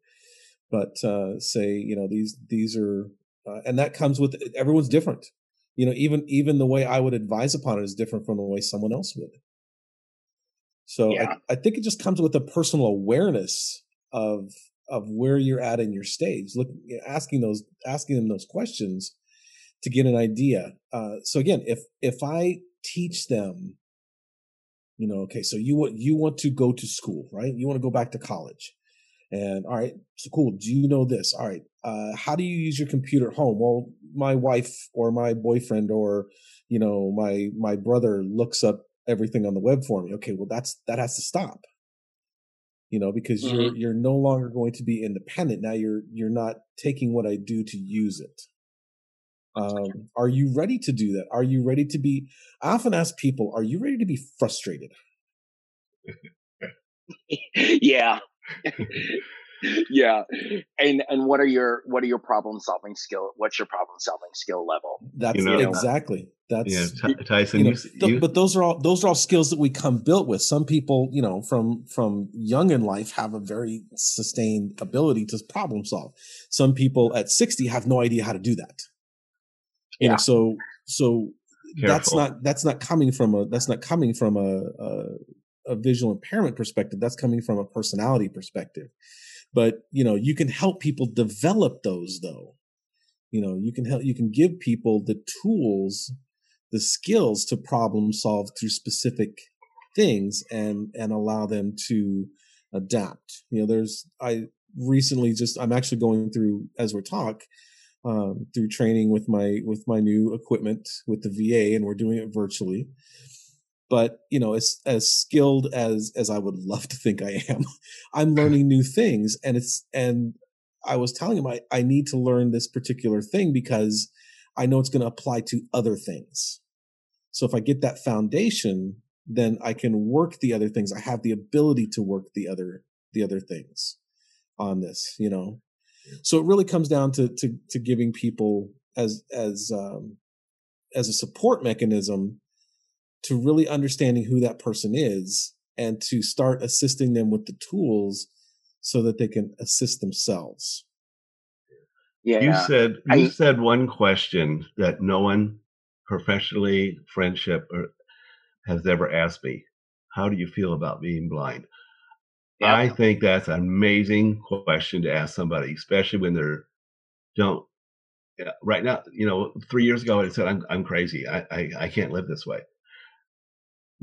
but uh say you know these these are uh, and that comes with everyone's different you know even even the way i would advise upon it is different from the way someone else would. So yeah. I, I think it just comes with a personal awareness of of where you're at in your stage look asking those asking them those questions to get an idea. Uh, so again if if i teach them you know okay so you want you want to go to school right? You want to go back to college and all right, so cool. Do you know this? All right. Uh, how do you use your computer at home? Well, my wife or my boyfriend or, you know, my, my brother looks up everything on the web for me. Okay. Well, that's, that has to stop, you know, because mm-hmm. you're, you're no longer going to be independent. Now you're, you're not taking what I do to use it. Um, are you ready to do that? Are you ready to be, I often ask people, are you ready to be frustrated? (laughs) yeah (laughs) yeah. And and what are your what are your problem solving skill what's your problem solving skill level? That's you know, exactly. That's yeah T- tyson you know, you, th- but those are all those are all skills that we come built with. Some people you know from from young in life have a very sustained ability to problem solve. Some people at 60 have no idea how to do that. You yeah. know so so Careful. that's not that's not coming from a that's not coming from a, a a visual impairment perspective that's coming from a personality perspective. But you know you can help people develop those though. You know you can help you can give people the tools the skills to problem solve through specific things and and allow them to adapt. You know there's i recently just i'm actually going through as we're talk um, through training with my with my new equipment with the va and we're doing it virtually but you know as as skilled as as i would love to think i am (laughs) i'm learning new things and it's and i was telling him i, I need to learn this particular thing because i know it's going to apply to other things. So if i get that foundation then i can work the other things. I have the ability to work the other the other things on this you know? So it really comes down to to, to giving people as as um as a support mechanism to really understanding who that person is and to start assisting them with the tools so that they can assist themselves. Yeah. You said you I, said one question that no one professionally, friendship, or has ever asked me. How do you feel about being blind? Yeah. I think that's an amazing question to ask somebody, especially when they're don't right now. You know, three years ago I said I'm I'm crazy. I I, I can't live this way.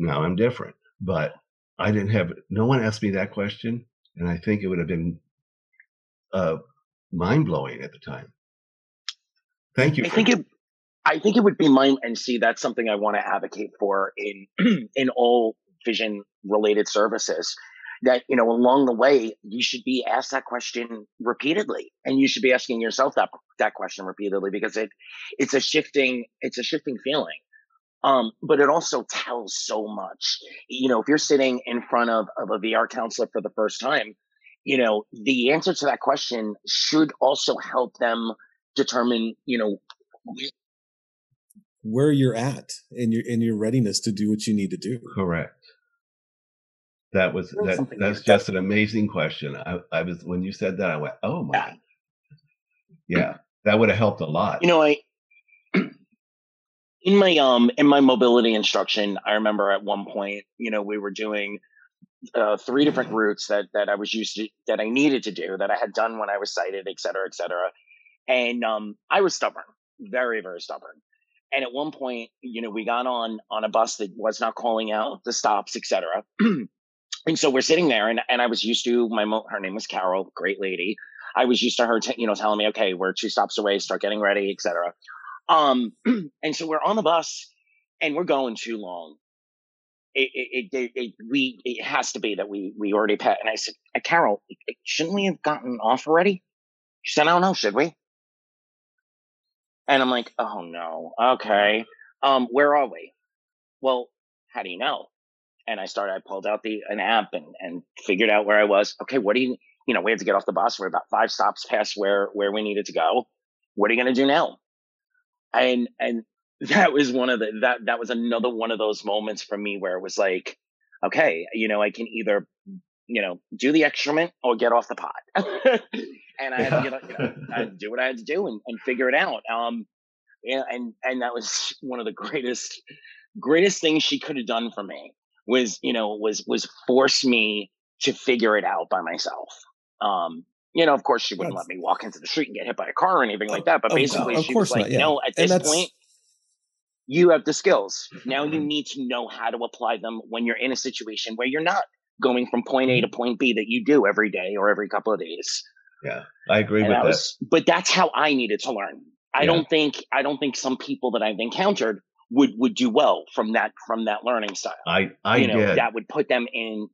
Now I'm different, but I didn't have no one asked me that question, and I think it would have been uh, mind blowing at the time. Thank you. I think it. I think it would be mind and see that's something I want to advocate for in (clears throat) in all vision related services. That you know along the way you should be asked that question repeatedly, and you should be asking yourself that that question repeatedly because it it's a shifting it's a shifting feeling um, but it also tells so much. You know, if you're sitting in front of, of a VR counselor for the first time, you know, the answer to that question should also help them determine, you know, where you're at in your in your readiness to do what you need to do. Correct. That was that, that's just an amazing question. I, I was when you said that I went, oh my, yeah, yeah that would have helped a lot. You know, I in my um in my mobility instruction, I remember at one point, you know, we were doing uh, three different routes that that I was used to that I needed to do that I had done when I was sighted, et cetera, et cetera. And um, I was stubborn, very very stubborn. And at one point, you know, we got on on a bus that was not calling out the stops, et cetera. (clears throat) and so we're sitting there, and and I was used to my mo- her name was Carol, great lady. I was used to her, t- you know, telling me, okay, we're two stops away, start getting ready, et cetera. Um, (clears throat) and so we're on the bus and we're going too long. It, it, it, it, we, it has to be that we, we already pet. And I said, Carol, shouldn't we have gotten off already? She said, I don't know, should we? And I'm like, oh no, okay. Um, where are we? Well, how do you know? And I started, I pulled out the an app and and figured out where I was. Okay, what do you you know, we had to get off the bus. We're about five stops past where where we needed to go. What are you gonna do now? And and (laughs) that was one of the that that was another one of those moments for me where it was like, okay, you know, I can either you know do the excrement or get off the pot, (laughs) and I had to get you know, I do what I had to do and, and figure it out. Um, yeah, and and that was (laughs) one of the greatest greatest things she could have done for me was you know was was force me to figure it out by myself. Um, you know, of course, she wouldn't That's, let me walk into the street and get hit by a car or anything like that. But basically, no, she was like, not, yeah. "No, at this point, you have the skills. Now you mm-hmm. need to know how to apply them when you're in a situation where you're not going from point A to mm-hmm. point B that you do every day or every couple of days. Yeah, I agree and with that. Was, but that's how I needed to learn. I yeah. don't think I don't think some people that I've encountered would would do well from that from that learning style. I I you know, did that would put them in.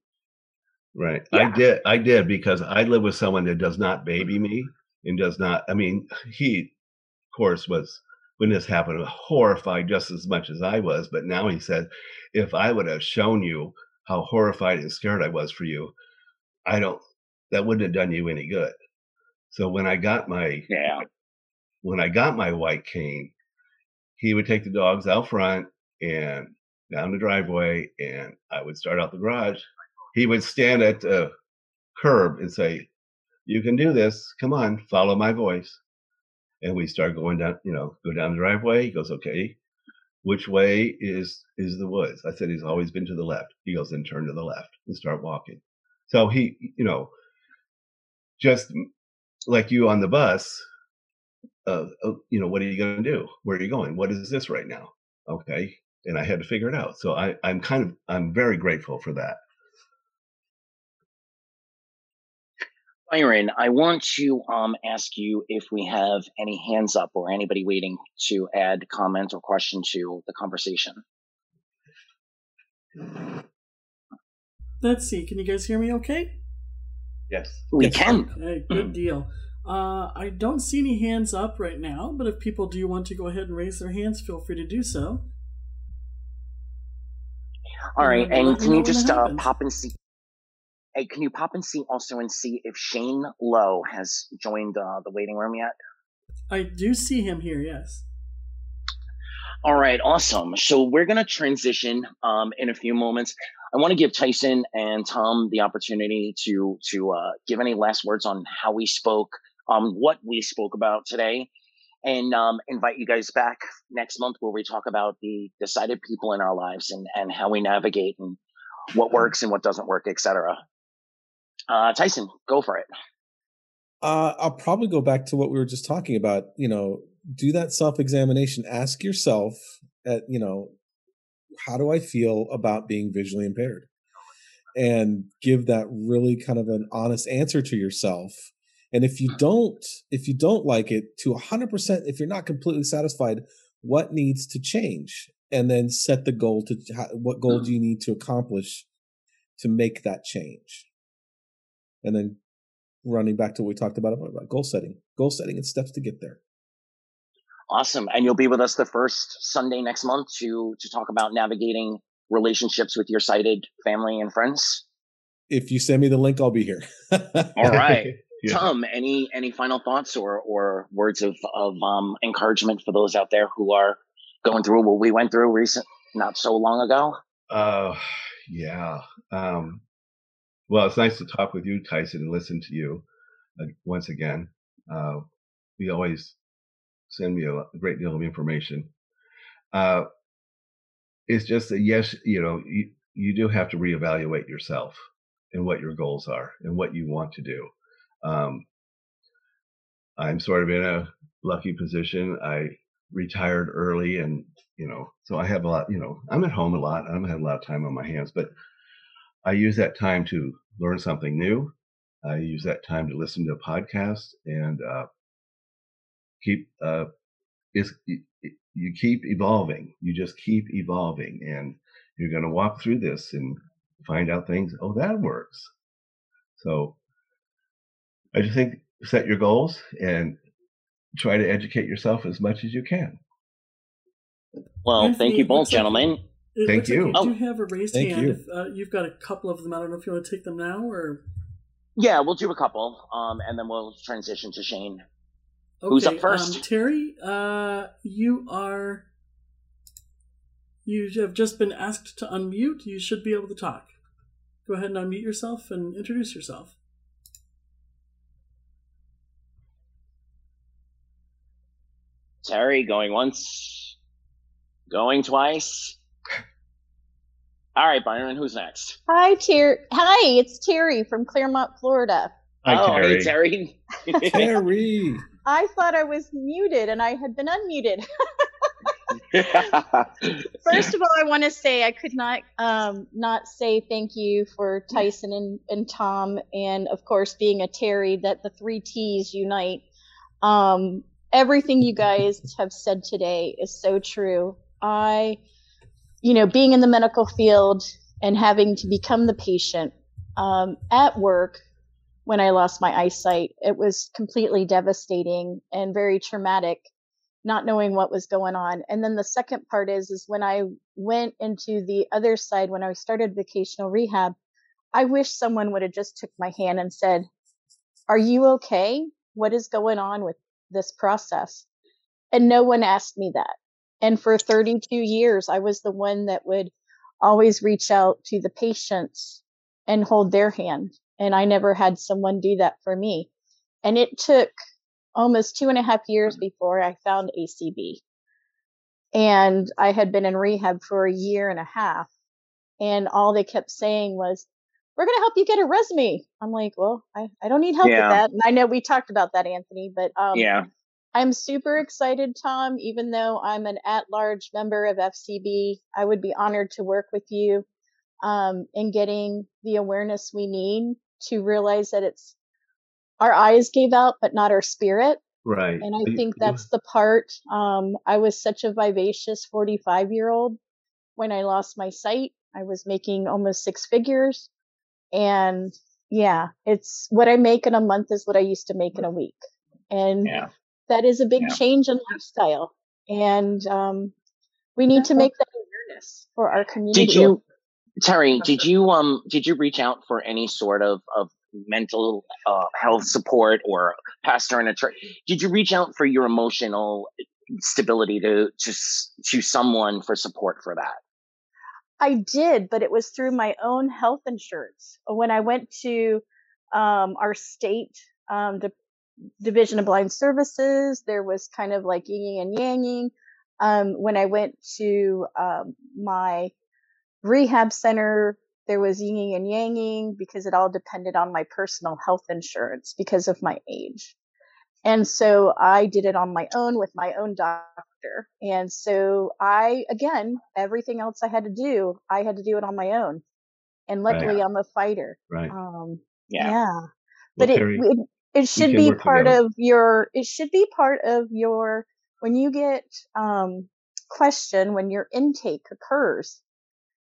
Right, yeah. I did I did because I live with someone that does not baby me and does not. I mean, he, of course, was when this happened, horrified just as much as I was. But now he said, if I would have shown you how horrified and scared I was for you, I don't, that wouldn't have done you any good. So when I got my, yeah, when I got my white cane, he would take the dogs out front and down the driveway and I would start out the garage. He would stand at a curb and say, you can do this. Come on, follow my voice. And we start going down, you know, go down the driveway. He goes, okay, which way is is the woods? I said he's always been to the left. He goes, then turn to the left and start walking. So he, you know, just like you on the bus, uh, uh, you know, what are you going to do? Where are you going? What is this right now? Okay, and I had to figure it out. So I, I'm kind of, I'm very grateful for that. Byron, I want to um, ask you if we have any hands up or anybody waiting to add comment or question to the conversation. Let's see. Can you guys hear me okay? Yes. We yes. can. Okay, good deal. Uh, I don't see any hands up right now, but if people do want to go ahead and raise their hands, feel free to do so. All right, and, and can you just uh, pop and see? Hey, can you pop and see also and see if Shane Lowe has joined uh, the waiting room yet? I do see him here. Yes. All right, awesome. So we're going to transition um, in a few moments. I want to give Tyson and Tom the opportunity to to uh, give any last words on how we spoke, um, what we spoke about today, and um, invite you guys back next month where we talk about the decided people in our lives and and how we navigate and what works and what doesn't work, etc. Uh, Tyson, go for it. Uh, I'll probably go back to what we were just talking about. You know, do that self examination. Ask yourself, at you know, how do I feel about being visually impaired, and give that really kind of an honest answer to yourself. And if you don't, if you don't like it to 100%, if you're not completely satisfied, what needs to change? And then set the goal to what goal do you need to accomplish to make that change? And then running back to what we talked about about goal setting, goal setting and steps to get there. Awesome, and you'll be with us the first Sunday next month to to talk about navigating relationships with your sighted family and friends. If you send me the link, I'll be here. (laughs) All right. (laughs) Yeah. Tom, any any final thoughts or or words of of um, encouragement for those out there who are going through what we went through recent not so long ago? Uh, yeah. Um, well, it's nice to talk with you, Tyson, and listen to you uh, once again. Uh, you always send me a, a, great deal of information. Uh, it's just that, yes, you know, you, you do have to reevaluate yourself and what your goals are and what you want to do. Um, I'm sort of in a lucky position. I retired early and, you know, so I have a lot, you know, I'm at home a lot. I don't have a lot of time on my hands, but I use that time to learn something new. I use that time to listen to a podcast and uh, keep uh, it's, you keep evolving. You just keep evolving, and you're going to walk through this and find out things. Oh, that works. So I just think set your goals and try to educate yourself as much as you can. Well, thank you both, gentlemen. It Thank you. Like you Oh. do have a raised Thank hand. you. If, uh, you've got a couple of them. I don't know if you want to take them now or. Yeah, we'll do a couple, um, and then we'll transition to Shane. Okay, Who's up first? Um, Terry, uh, you are. You have just been asked to unmute. You should be able to talk. Go ahead and unmute yourself and introduce yourself. Terry going once, going twice. All right, Byron, who's next? Hi, Terry. Hi, it's Terry from Clermont, Florida. Hi, oh, Terry. hey, Terry. (laughs) Terry. I thought I was muted and I had been unmuted. (laughs) First of all, I want to say I could not um, not say thank you for Tyson and, and Tom, and of course being a Terry that the three T's unite. Um, everything you guys have said today is so true. I, you know, being in the medical field and having to become the patient um, at work when I lost my eyesight, it was completely devastating and very traumatic not knowing what was going on. And then the second part is is when I went into the other side when I started vocational rehab, I wish someone would have just took my hand and said, "Are you okay? What is going on with this process?" And no one asked me that. And for 32 years, I was the one that would always reach out to the patients and hold their hand. And I never had someone do that for me. And it took almost two and a half years before I found ACB. And I had been in rehab for a year and a half. And all they kept saying was, we're going to help you get a resume. I'm like, well, I, I don't need help Yeah. with that. And I know we talked about that, Anthony, but um, yeah, I'm super excited, Tom. Even though I'm an at-large member of FCB, I would be honored to work with you um, in getting the awareness we need to realize that it's our eyes gave out, but not our spirit. Right. And I think that's the part. Um, I was such a vivacious 45 year old when I lost my sight. I was making almost six figures. And yeah, it's what I make in a month is what I used to make in a week. And yeah. That is a big Yeah. change in lifestyle. And um, we need to make that awareness for our community. Did you, Terry? Did you um? Did you reach out for any sort of of mental uh, health support or pastor and a church? Did you reach out for your emotional stability to to to someone for support for that? I did, but it was through my own health insurance. When I went to um, our state um, Di- Division of Blind Services, there was kind of like yin and yanging. Um, when I went to um, my rehab center, there was yin and yanging because it all depended on my personal health insurance because of my age. And so I did it on my own with my own doctor. And so I, again, everything else I had to do, I had to do it on my own. And Right. luckily I'm a fighter. Right. Um, Yeah. yeah. Well, But it, it, it should be part together. of your, it should be part of your, when you get, um, question, when your intake occurs,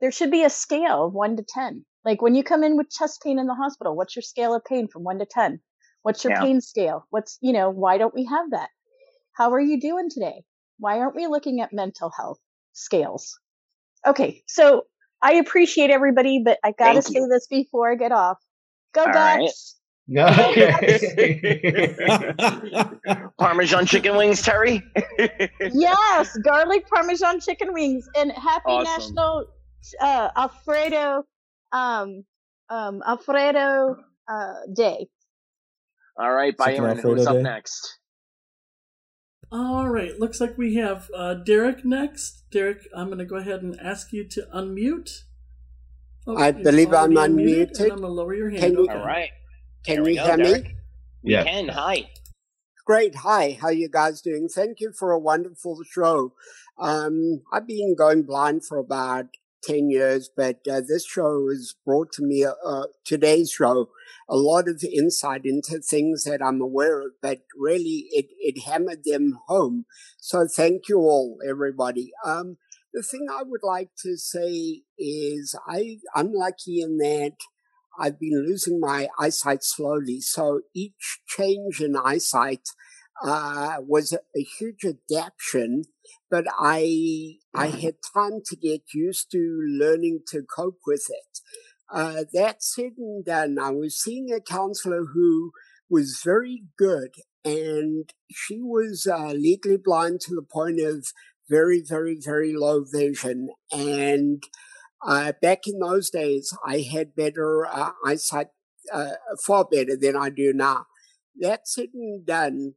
there should be a scale of one to 10. Like when you come in with chest pain in the hospital, what's your scale of pain from one to 10? What's your Yeah. pain scale? What's, you know, why don't we have that? How are you doing today? Why aren't we looking at mental health scales? Okay. So I appreciate everybody, but I gotta Thank say you. this before I get off. Go All Ducks! (laughs) Okay. (laughs) Parmesan chicken wings, Terry. (laughs) yes, garlic parmesan chicken wings and happy Awesome. national uh, Alfredo um um Alfredo uh day. All right, Second Byron, Alfredo who's up Day. next? All right, looks like we have uh, Derek next. Derek, I'm going to go ahead and ask you to unmute. Oh, I believe I'm already unmuted, unmuted. I'm going to lower your hand. Can you- okay. All right. Can There we you go, hear Derek. me? We Yes. can. Hi. Great. Hi. How you guys doing? Thank you for a wonderful show. Um, I've been going blind for about 10 years, but uh, this show has brought to me, uh, today's show, a lot of insight into things that I'm aware of, but really it, it hammered them home. So thank you all, everybody. Um, the thing I would like to say is I, I'm lucky in that I've been losing my eyesight slowly. So each change in eyesight uh, was a, huge adaptation, but I I had time to get used to learning to cope with it. Uh, that said and done, I was seeing a counselor who was very good, and she was uh, legally blind to the point of very, very, very low vision. And uh, back in those days, I had better uh, eyesight, uh, far better than I do now. That said and done,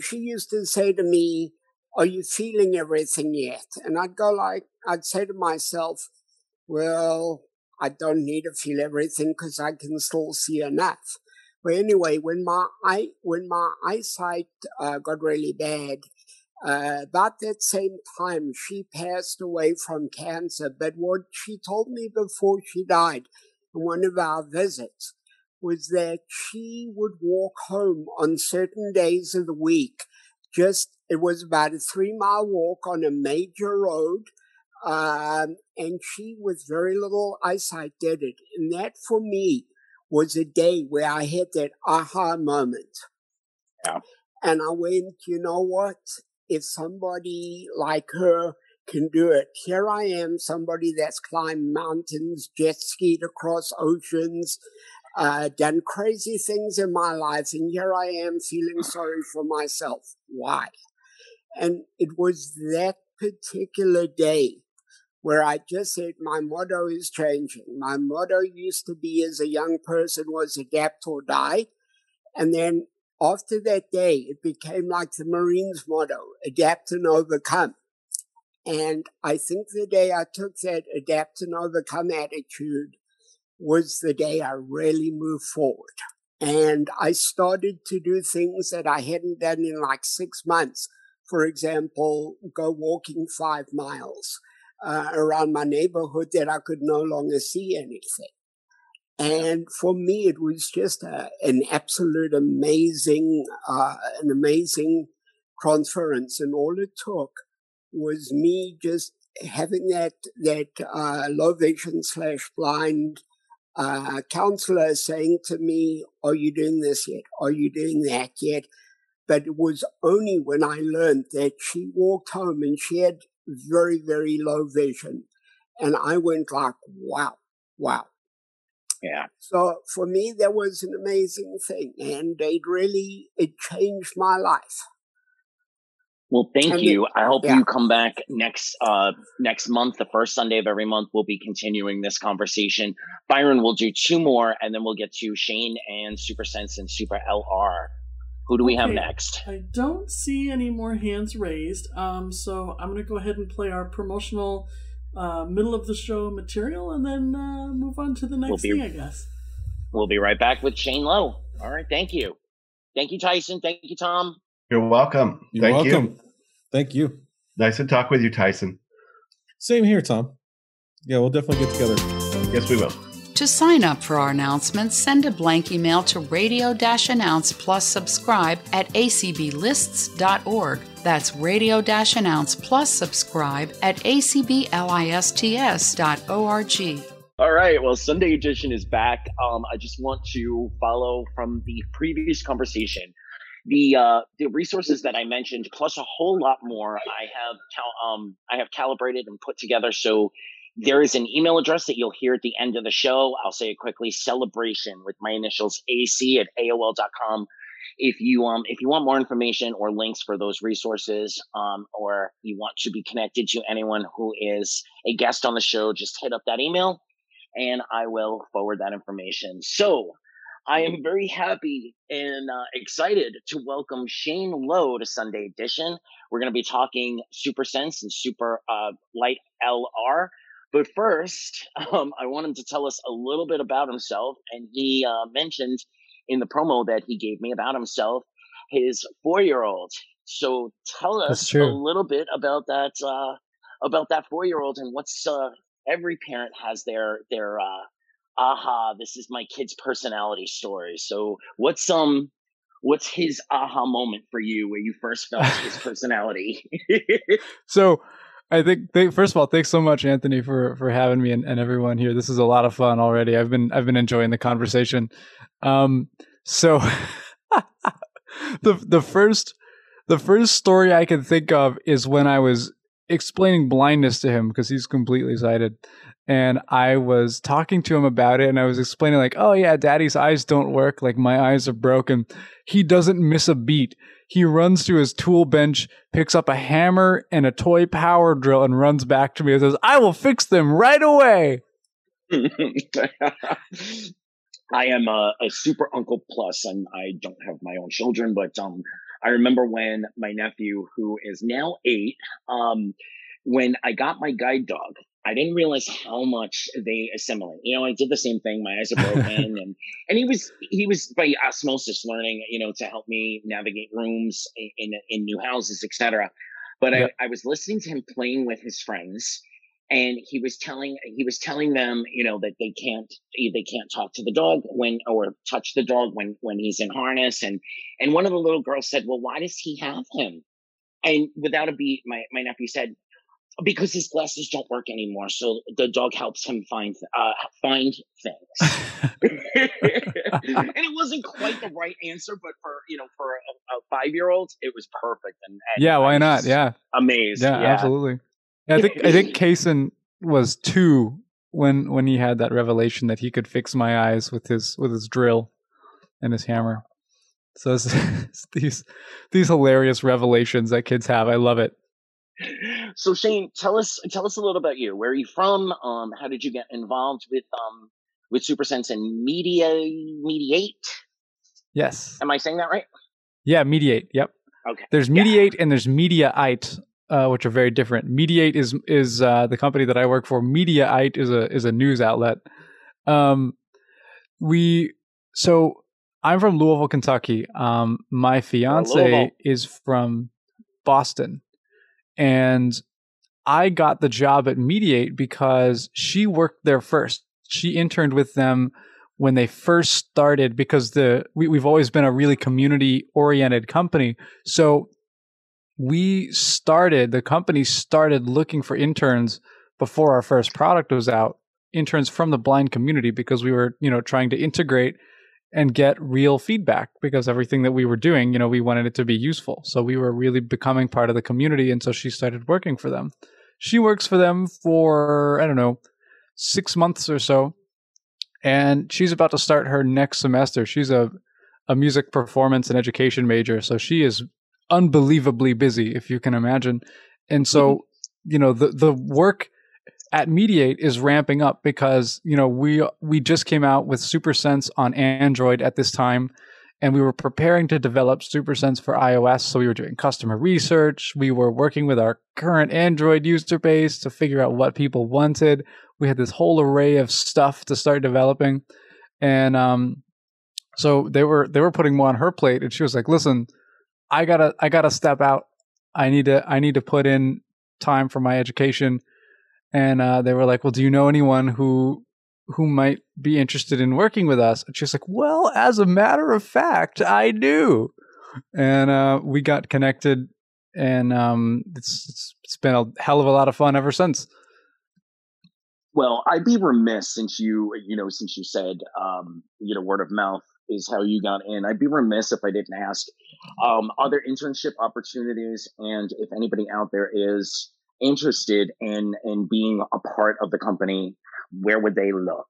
she used to say to me, "Are you feeling everything yet?" And I'd go like, I'd say to myself, "Well, I don't need to feel everything because I can still see enough." But anyway, when my eye, when my eyesight uh, got really bad, uh, about that same time, she passed away from cancer. But what she told me before she died in one of our visits was that she would walk home on certain days of the week. Just, it was about a three mile walk on a major road. Um, and she, with very little eyesight, did it. And that for me was a day where I had that aha moment. Yeah. And I went, you know what? If somebody like her can do it. Here I am, somebody that's climbed mountains, jet skied across oceans, uh, done crazy things in my life, and here I am feeling sorry for myself. Why? And it was that particular day where I just said, my motto is changing. My motto used to be as a young person was adapt or die. And then after that day, it became like the Marines motto, adapt and overcome. And I think the day I took that adapt and overcome attitude was the day I really moved forward. And I started to do things that I hadn't done in like six months. For example, go walking five miles uh, around my neighborhood that I could no longer see anything. And for me, it was just a, an absolute amazing, uh, an amazing conference. And all it took was me just having that, that, uh, low vision slash blind, uh, counselor saying to me, are you doing this yet? Are you doing that yet? But it was only when I learned that she walked home and she had very, very low vision. And I went like, wow, wow yeah. So for me, that was an amazing thing, and it really it changed my life. Well, thank and you. I hope yeah. you come back next uh next month, the first Sunday of every month. We'll be continuing this conversation. Byron will do two more, and then we'll get to Shane and Super Sense and Super LiDAR. Who do we okay. have next? I don't see any more hands raised. Um, so I'm going to go ahead and play our promotional uh, middle of the show material and then uh, move on to the next we'll be, thing, I guess. We'll be right back with Shane Lowe. All right. Thank you. Thank you, Tyson. Thank you, Tom. You're welcome. You're Thank welcome. you. Thank you. Nice to talk with you, Tyson. Same here, Tom. Yeah, we'll definitely get together. Yes, we will. To sign up for our announcements, send a blank email to radio announce plus subscribe at acblists.org. That's radio announce plus subscribe at acblists.org. All right. Well, Sunday edition is back. Um, I just want to follow from the previous conversation. The uh, the resources that I mentioned, plus a whole lot more, I have cal- um, I have calibrated and put together so there is an email address that you'll hear at the end of the show. I'll say it quickly celebration with my initials AC at AOL.com. If you um if you want more information or links for those resources, um, or you want to be connected to anyone who is a guest on the show, just hit up that email and I will forward that information. So I am very happy and uh, excited to welcome Shane Lowe to Sunday Edition. We're going to be talking Super Sense and Super uh, Light LR. But first, (laughs) um, I want him to tell us a little bit about himself. And he uh, mentioned in the promo that he gave me about himself his four year old. So tell us a little bit about that uh, about that four year old and what's uh, every parent has their their uh, aha this is my kid's personality story. So what's um what's his aha moment for you where you first felt his (laughs) personality? (laughs) so I think, first of all, thanks so much, Anthony, for for having me and, and, everyone here. This is a lot of fun already. I've been I've been enjoying the conversation. Um, so (laughs) the the first the first story I can think of is when I was explaining blindness to him because he's completely sighted. And I was talking to him about it and I was explaining like, "Oh yeah, daddy's eyes don't work, like my eyes are broken." He doesn't miss a beat. He runs to his tool bench, picks up a hammer and a toy power drill and runs back to me and says, "I will fix them right away." (laughs) I am a, a, super uncle plus, and I don't have my own children, but um, I remember when my nephew, who is now eight, um, when I got my guide dog, I didn't realize how much they assimilate. You know, I did the same thing. My eyes are broken, (laughs) and and he was he was by osmosis learning, you know, to help me navigate rooms in in, in new houses, etc. But I, I was listening to him playing with his friends, and he was telling he was telling them you know that they can't they can't talk to the dog when or touch the dog when when he's in harness and and one of the little girls said well why does he have him and without a beat my my nephew said because his glasses don't work anymore so the dog helps him find uh find things (laughs) and it wasn't quite the right answer but for you know for a, a five year old it was perfect and, and yeah why not yeah amazed yeah, yeah. absolutely yeah, I think I think Kaysen was two when when he had that revelation that he could fix my eyes with his with his drill and his hammer. So it's, (laughs) it's these these hilarious revelations that kids have. I love it. So Shane, tell us tell us a little about you. Where are you from? Um, how did you get involved with um with SuperSense and Media Mediate? Yes. Am I saying that right? Yeah, Mediate. Yep. Okay. There's Mediate yeah. and there's Mediaite uh, which are very different. Mediate is is uh, the company that I work for. Mediaite is a is a news outlet. Um, we so I'm from Louisville, Kentucky. Um, my fiance is from Boston, and I got the job at Mediate because she worked there first. She interned with them when they first started because the we, we've always been a really community oriented company. So we started, the company started looking for interns before our first product was out, interns from the blind community because we were, you know, trying to integrate and get real feedback because everything that we were doing, you know, we wanted it to be useful. So we were really becoming part of the community. And so she started working for them. She works for them for, I don't know, six months or so. And she's about to start her next semester. She's a, a music performance and education major. So she is unbelievably busy, if you can imagine. And so, mm-hmm. you know, the the work at Mediate is ramping up because you know we we just came out with SuperSense on Android at this time, and we were preparing to develop SuperSense for iOS. So we were doing customer research. We were working with our current Android user base to figure out what people wanted. We had this whole array of stuff to start developing, and um, so they were they were putting more on her plate. And she was like, "Listen." I gotta I gotta step out. I need to I need to put in time for my education. And uh, they were like, "Well, do you know anyone who who might be interested in working with us?" And she's like, "Well, as a matter of fact, I do." And uh, we got connected, and um, it's, it's it's been a hell of a lot of fun ever since. Well, I'd be remiss since you you know since you said um, you know word of mouth is how you got in. I'd be remiss if I didn't ask, um, are there internship opportunities? And if anybody out there is interested in, in being a part of the company, where would they look?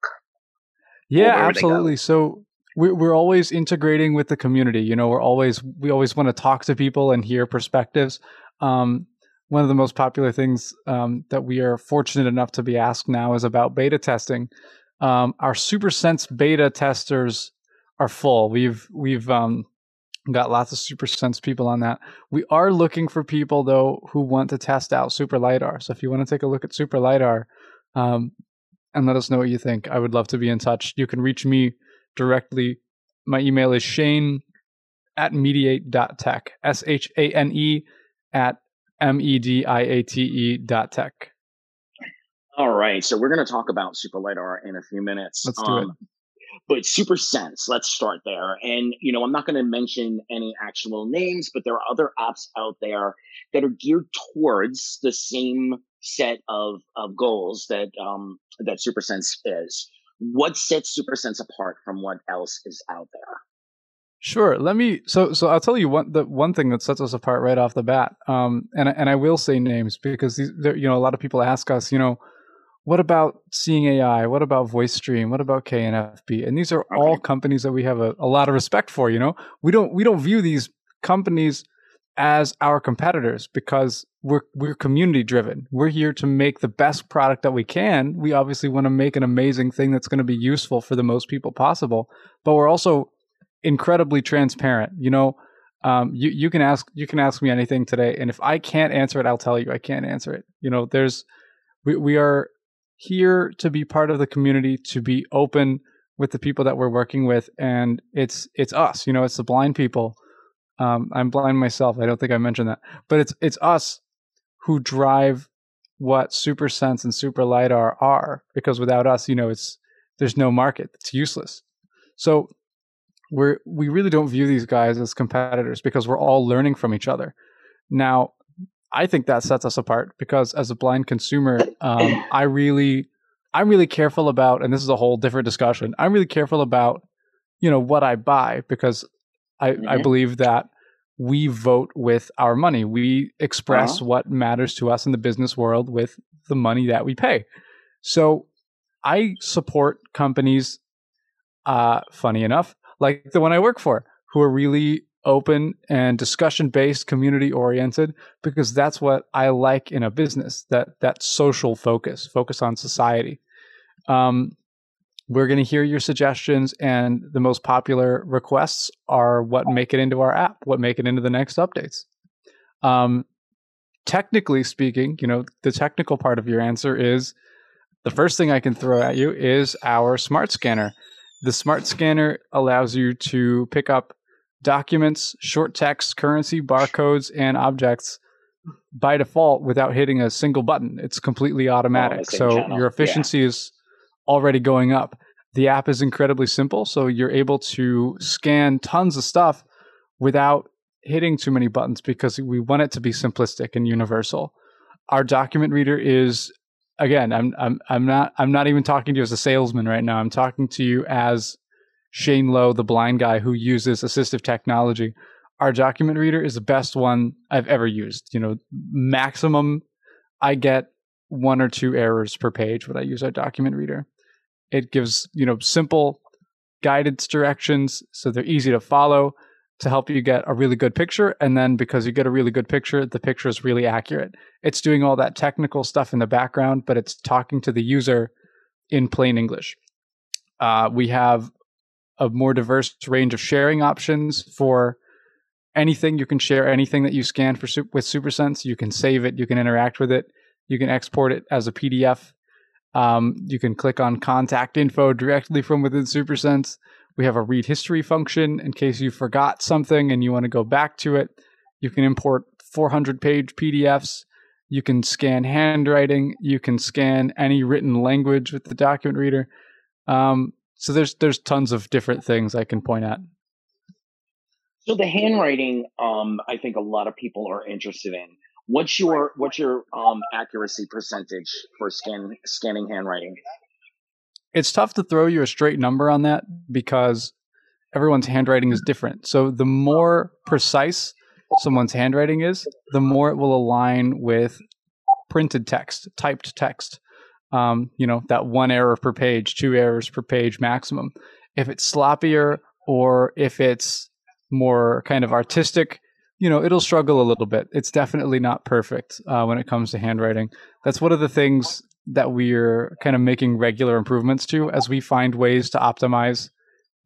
Yeah, absolutely. So we're always integrating with the community. You know, we're always, we always want to talk to people and hear perspectives. Um, one of the most popular things um, that we are fortunate enough to be asked now is about beta testing. Um, our SuperSense beta testers are full. We've we've um, got lots of super sense people on that. We are looking for people though who want to test out super lidar. So if you want to take a look at super lidar, um, and let us know what you think, I would love to be in touch. You can reach me directly. My email is Shane at mediate.tech. S H A N E at M E D I A T E dot tech. All right. So we're going to talk about super lidar in a few minutes. Let's do um, it but SuperSense, let's start there. And, you know, I'm not going to mention any actual names, but there are other apps out there that are geared towards the same set of, of goals that, um, that SuperSense is. What sets SuperSense apart from what else is out there? Sure. Let me. So, so I'll tell you one. The one thing that sets us apart right off the bat. Um, and and I will say names because these, you know, a lot of people ask us, you know, what about Seeing AI? What about Voice Dream? What about KNFB? And these are okay. all companies that we have a, a lot of respect for. You know, we don't we don't view these companies as our competitors because we're we're community driven. We're here to make the best product that we can. We obviously want to make an amazing thing that's going to be useful for the most people possible, but we're also incredibly transparent. You know, um, you you can ask you can ask me anything today, and if I can't answer it, I'll tell you I can't answer it. You know, there's we we are here to be part of the community, to be open with the people that we're working with, and it's it's us. You know, it's the blind people. Um, I'm blind myself. I don't think I mentioned that, but it's it's us who drive what super sense and super lidar are because without us you know it's there's no market it's useless so we're we really don't view these guys as competitors because we're all learning from each other. Now, I think that sets us apart because as a blind consumer, um, I really I'm really careful about, and this is a whole different discussion. I'm really careful about you know what I buy because I mm-hmm. I believe that we vote with our money. We express uh-huh. what matters to us in the business world with the money that we pay. So I support companies. Uh, funny enough, like the one I work for, who are really open and discussion based, community oriented, because that's what I like in a business that that social focus, focus on society. Um, we're going to hear your suggestions, and the most popular requests are what make it into our app, what make it into the next updates. Um, technically speaking, you know, the technical part of your answer is the first thing I can throw at you is our smart scanner. The smart scanner allows you to pick up documents, short text, currency, barcodes, and objects by default without hitting a single button. It's completely oh, automatic. Oh, so channel. your efficiency yeah. is already going up. The app is incredibly simple, so you're able to scan tons of stuff without hitting too many buttons because we want it to be simplistic and universal. Our document reader is again, I'm I'm I'm not I'm not even talking to you as a salesman right now. I'm talking to you as Shane Lowe, the blind guy who uses assistive technology. Our document reader is the best one I've ever used. You know, maximum I get one or two errors per page when I use our document reader. It gives, you know, simple guidance directions so they're easy to follow to help you get a really good picture. And then because you get a really good picture, the picture is really accurate. It's doing all that technical stuff in the background, but it's talking to the user in plain English. Uh, we have a more diverse range of sharing options for anything. You can share anything that you scan for with SuperSense. You can save it. You can interact with it. You can export it as a PDF. Um, you can click on contact info directly from within SuperSense. We have a read history function in case you forgot something and you want to go back to it. You can import 400 page PDFs. You can scan handwriting. You can scan any written language with the document reader. Um, so there's there's tons of different things I can point at. So the handwriting, um, I think a lot of people are interested in. What's your what's your um, accuracy percentage for scan scanning handwriting? it's tough to throw you a straight number on that because everyone's handwriting is different. So the more precise someone's handwriting is, the more it will align with printed text, typed text. Um, you know, that one error per page, two errors per page maximum. If it's sloppier or if it's more kind of artistic, you know, it'll struggle a little bit. It's definitely not perfect uh, when it comes to handwriting. That's one of the things that we're kind of making regular improvements to as we find ways to optimize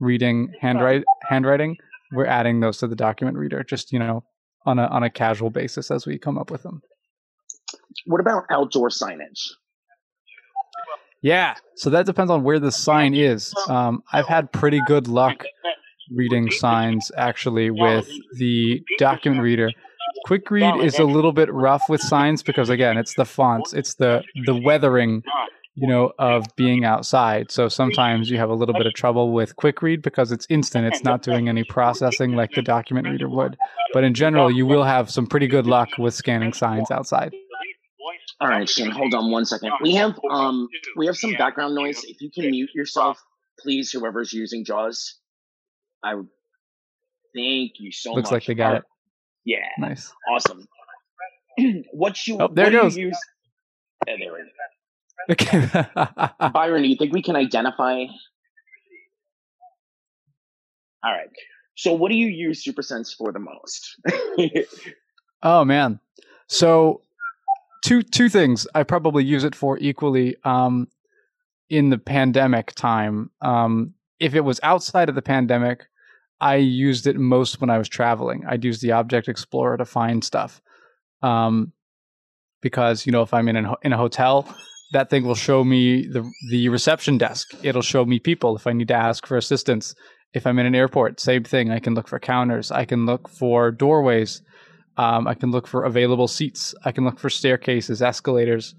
reading handwrite, handwriting we're adding those to the document reader just you know on a on a casual basis as we come up with them what about outdoor signage yeah so that depends on where the sign is um, i've had pretty good luck reading signs actually with the document reader Quick read is a little bit rough with signs because again, it's the fonts, it's the the weathering, you know, of being outside. So sometimes you have a little bit of trouble with quick read because it's instant. It's not doing any processing like the document reader would. But in general, you will have some pretty good luck with scanning signs outside. All right, Shane, hold on one second. We have um we have some background noise. If you can mute yourself, please, whoever's using JAWS. I Thank you so Looks much. Looks like they got Uh, it. Yeah, Nice. awesome. (clears throat) what you? Oh, there what goes. You use? Yeah, there it is. Okay. (laughs) Byron, do you think we can identify? All right. So, what do you use SuperSense for the most? (laughs) oh man. So two two things I probably use it for equally um in the pandemic time. Um if it was outside of the pandemic, I used it most when I was traveling. I'd use the Object Explorer to find stuff. Um because, you know, if I'm in a, in a hotel, that thing will show me the the reception desk. It'll show me people if I need to ask for assistance. If I'm in an airport, same thing. I can look for counters. I can look for doorways. Um, I can look for available seats. I can look for staircases, escalators,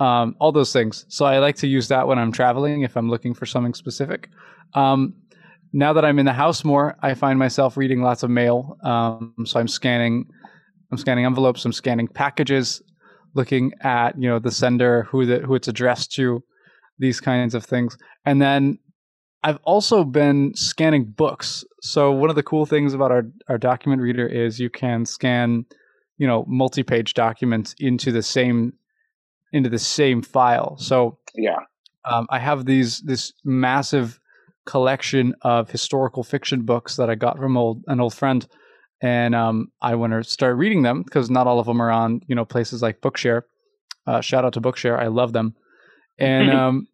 um, all those things. So I like to use that when I'm traveling if I'm looking for something specific. Um, now that I'm in the house more, I find myself reading lots of mail. Um, so I'm scanning, I'm scanning envelopes. I'm scanning packages, looking at you know the sender, who the who it's addressed to, these kinds of things, and then I've also been scanning books. So one of the cool things about our, our document reader is you can scan, you know, multi-page documents into the same into the same file. So yeah, um, I have these this massive collection of historical fiction books that I got from old an old friend, and um, I want to start reading them because not all of them are on you know places like Bookshare. Uh, shout out to Bookshare, I love them, and (laughs) um,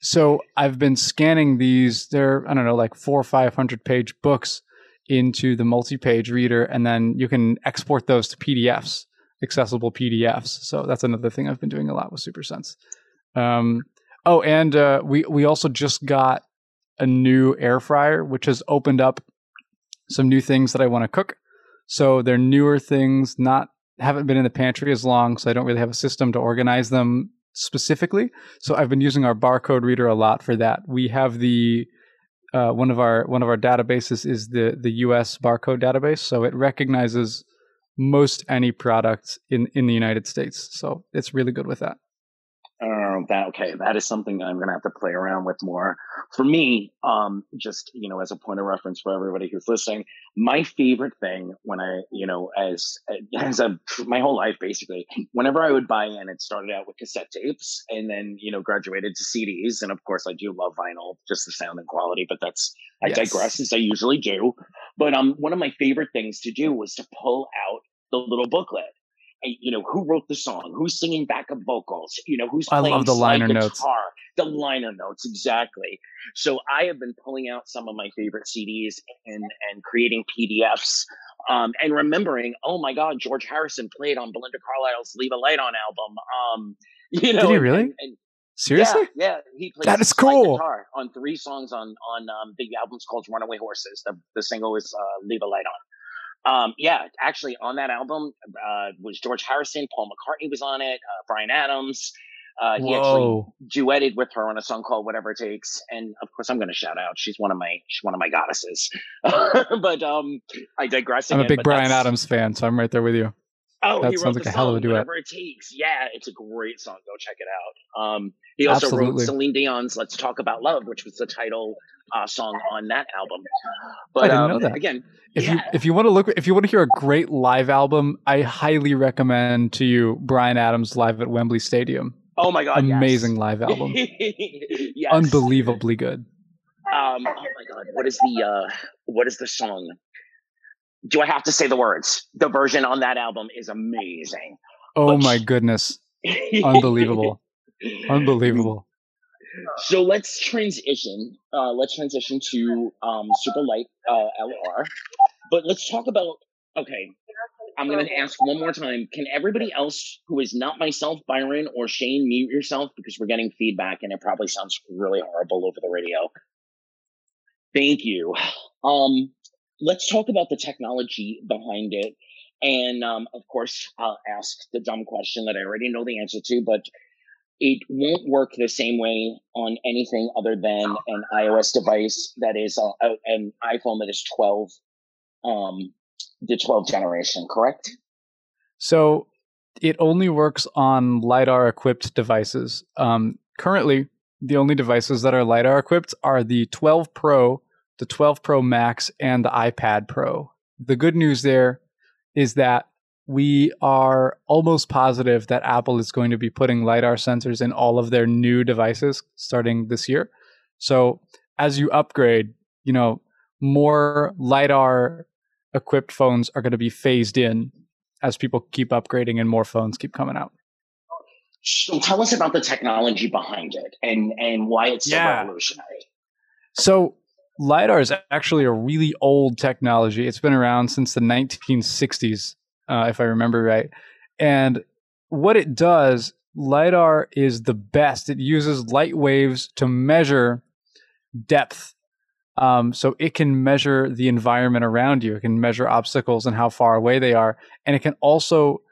so I've been scanning these. They're I don't know like four or five hundred page books into the multi-page reader, and then you can export those to PDFs, accessible PDFs. So that's another thing I've been doing a lot with SuperSense. Um, oh, and uh, we we also just got a new air fryer, which has opened up some new things that I want to cook. So they're newer things, not haven't been in the pantry as long, so I don't really have a system to organize them specifically. So I've been using our barcode reader a lot for that. We have the uh, one of our one of our databases is the the U.S. barcode database, so it recognizes most any product in in the United States. So it's really good with that. That okay, that is something I'm gonna have to play around with more. For me, um, just you know, as a point of reference for everybody who's listening, my favorite thing when I, you know, as as a my whole life basically, whenever I would buy in, it started out with cassette tapes, and then you know graduated to CDs, and of course I do love vinyl, just the sound and quality. But that's I Yes. digress as I usually do. But um, one of my favorite things to do was to pull out the little booklet. You know who wrote the song, who's singing backup vocals, you know who's I playing love the liner notes. guitar, the liner notes exactly. So I have been pulling out some of my favorite CDs and and creating PDFs, um, and remembering, oh my God, George Harrison played on Belinda Carlisle's "Leave a Light On" album. Um, (laughs) you know, Did he really? and- and Seriously? yeah, yeah, he plays That is cool. guitar on three songs on on um, the album's called "Runaway Horses." The the single is uh, "Leave a Light On." Um, yeah, actually, on that album uh, was George Harrison, Paul McCartney was on it, uh, Bryan Adams. Uh, he actually duetted with her on a song called "Whatever It Takes," and of course, I'm going to shout out. She's one of my she's one of my goddesses. (laughs) but um, I digress. I'm a big Bryan Adams fan, so I'm right there with you. Oh, That he sounds wrote like the a hell of a duet. Whatever it takes. Yeah, it's a great song. Go check it out. Um, he also Absolutely. wrote Celine Dion's "Let's Talk About Love," which was the title uh, song on that album. But didn't um, know that. again, If yeah, you if you want to look if you want to hear a great live album, I highly recommend to you Bryan Adams live at Wembley Stadium. oh my god, yes. Amazing live album. (laughs) yes. Unbelievably good. Um, oh my god, what is the uh, what is the song? Do I have to say the words? The version on that album is amazing. Oh But- my goodness. (laughs) Unbelievable. Unbelievable. So let's transition. Uh, let's transition to um, Super Light uh, LR. But let's talk about. Okay, I'm going to ask one more time. Can everybody else who is not myself, Byron or Shane, mute yourself because we're getting feedback and it probably sounds really horrible over the radio. Thank you. Um, let's talk about the technology behind it. And um, of course, I'll ask the dumb question that I already know the answer to, but it won't work the same way on anything other than an iOS device that is uh, uh, an iPhone that is 12, um, the 12 generation, correct? So it only works on LiDAR equipped devices. Um, currently, the only devices that are LiDAR equipped are the 12 Pro, the 12 Pro Max, and the iPad Pro. The good news there is that we are almost positive that Apple is going to be putting LiDAR sensors in all of their new devices starting this year. So as you upgrade, you know, more LiDAR equipped phones are going to be phased in as people keep upgrading and more phones keep coming out. So tell us about the technology behind it and, and why it's so yeah. revolutionary. So LiDAR is actually a really old technology. It's been around since the 1960s uh, if I remember right. And what it does, LiDAR is the best. It uses light waves to measure depth. Um, so it can measure the environment around you. It can measure obstacles and how far away they are. And it can also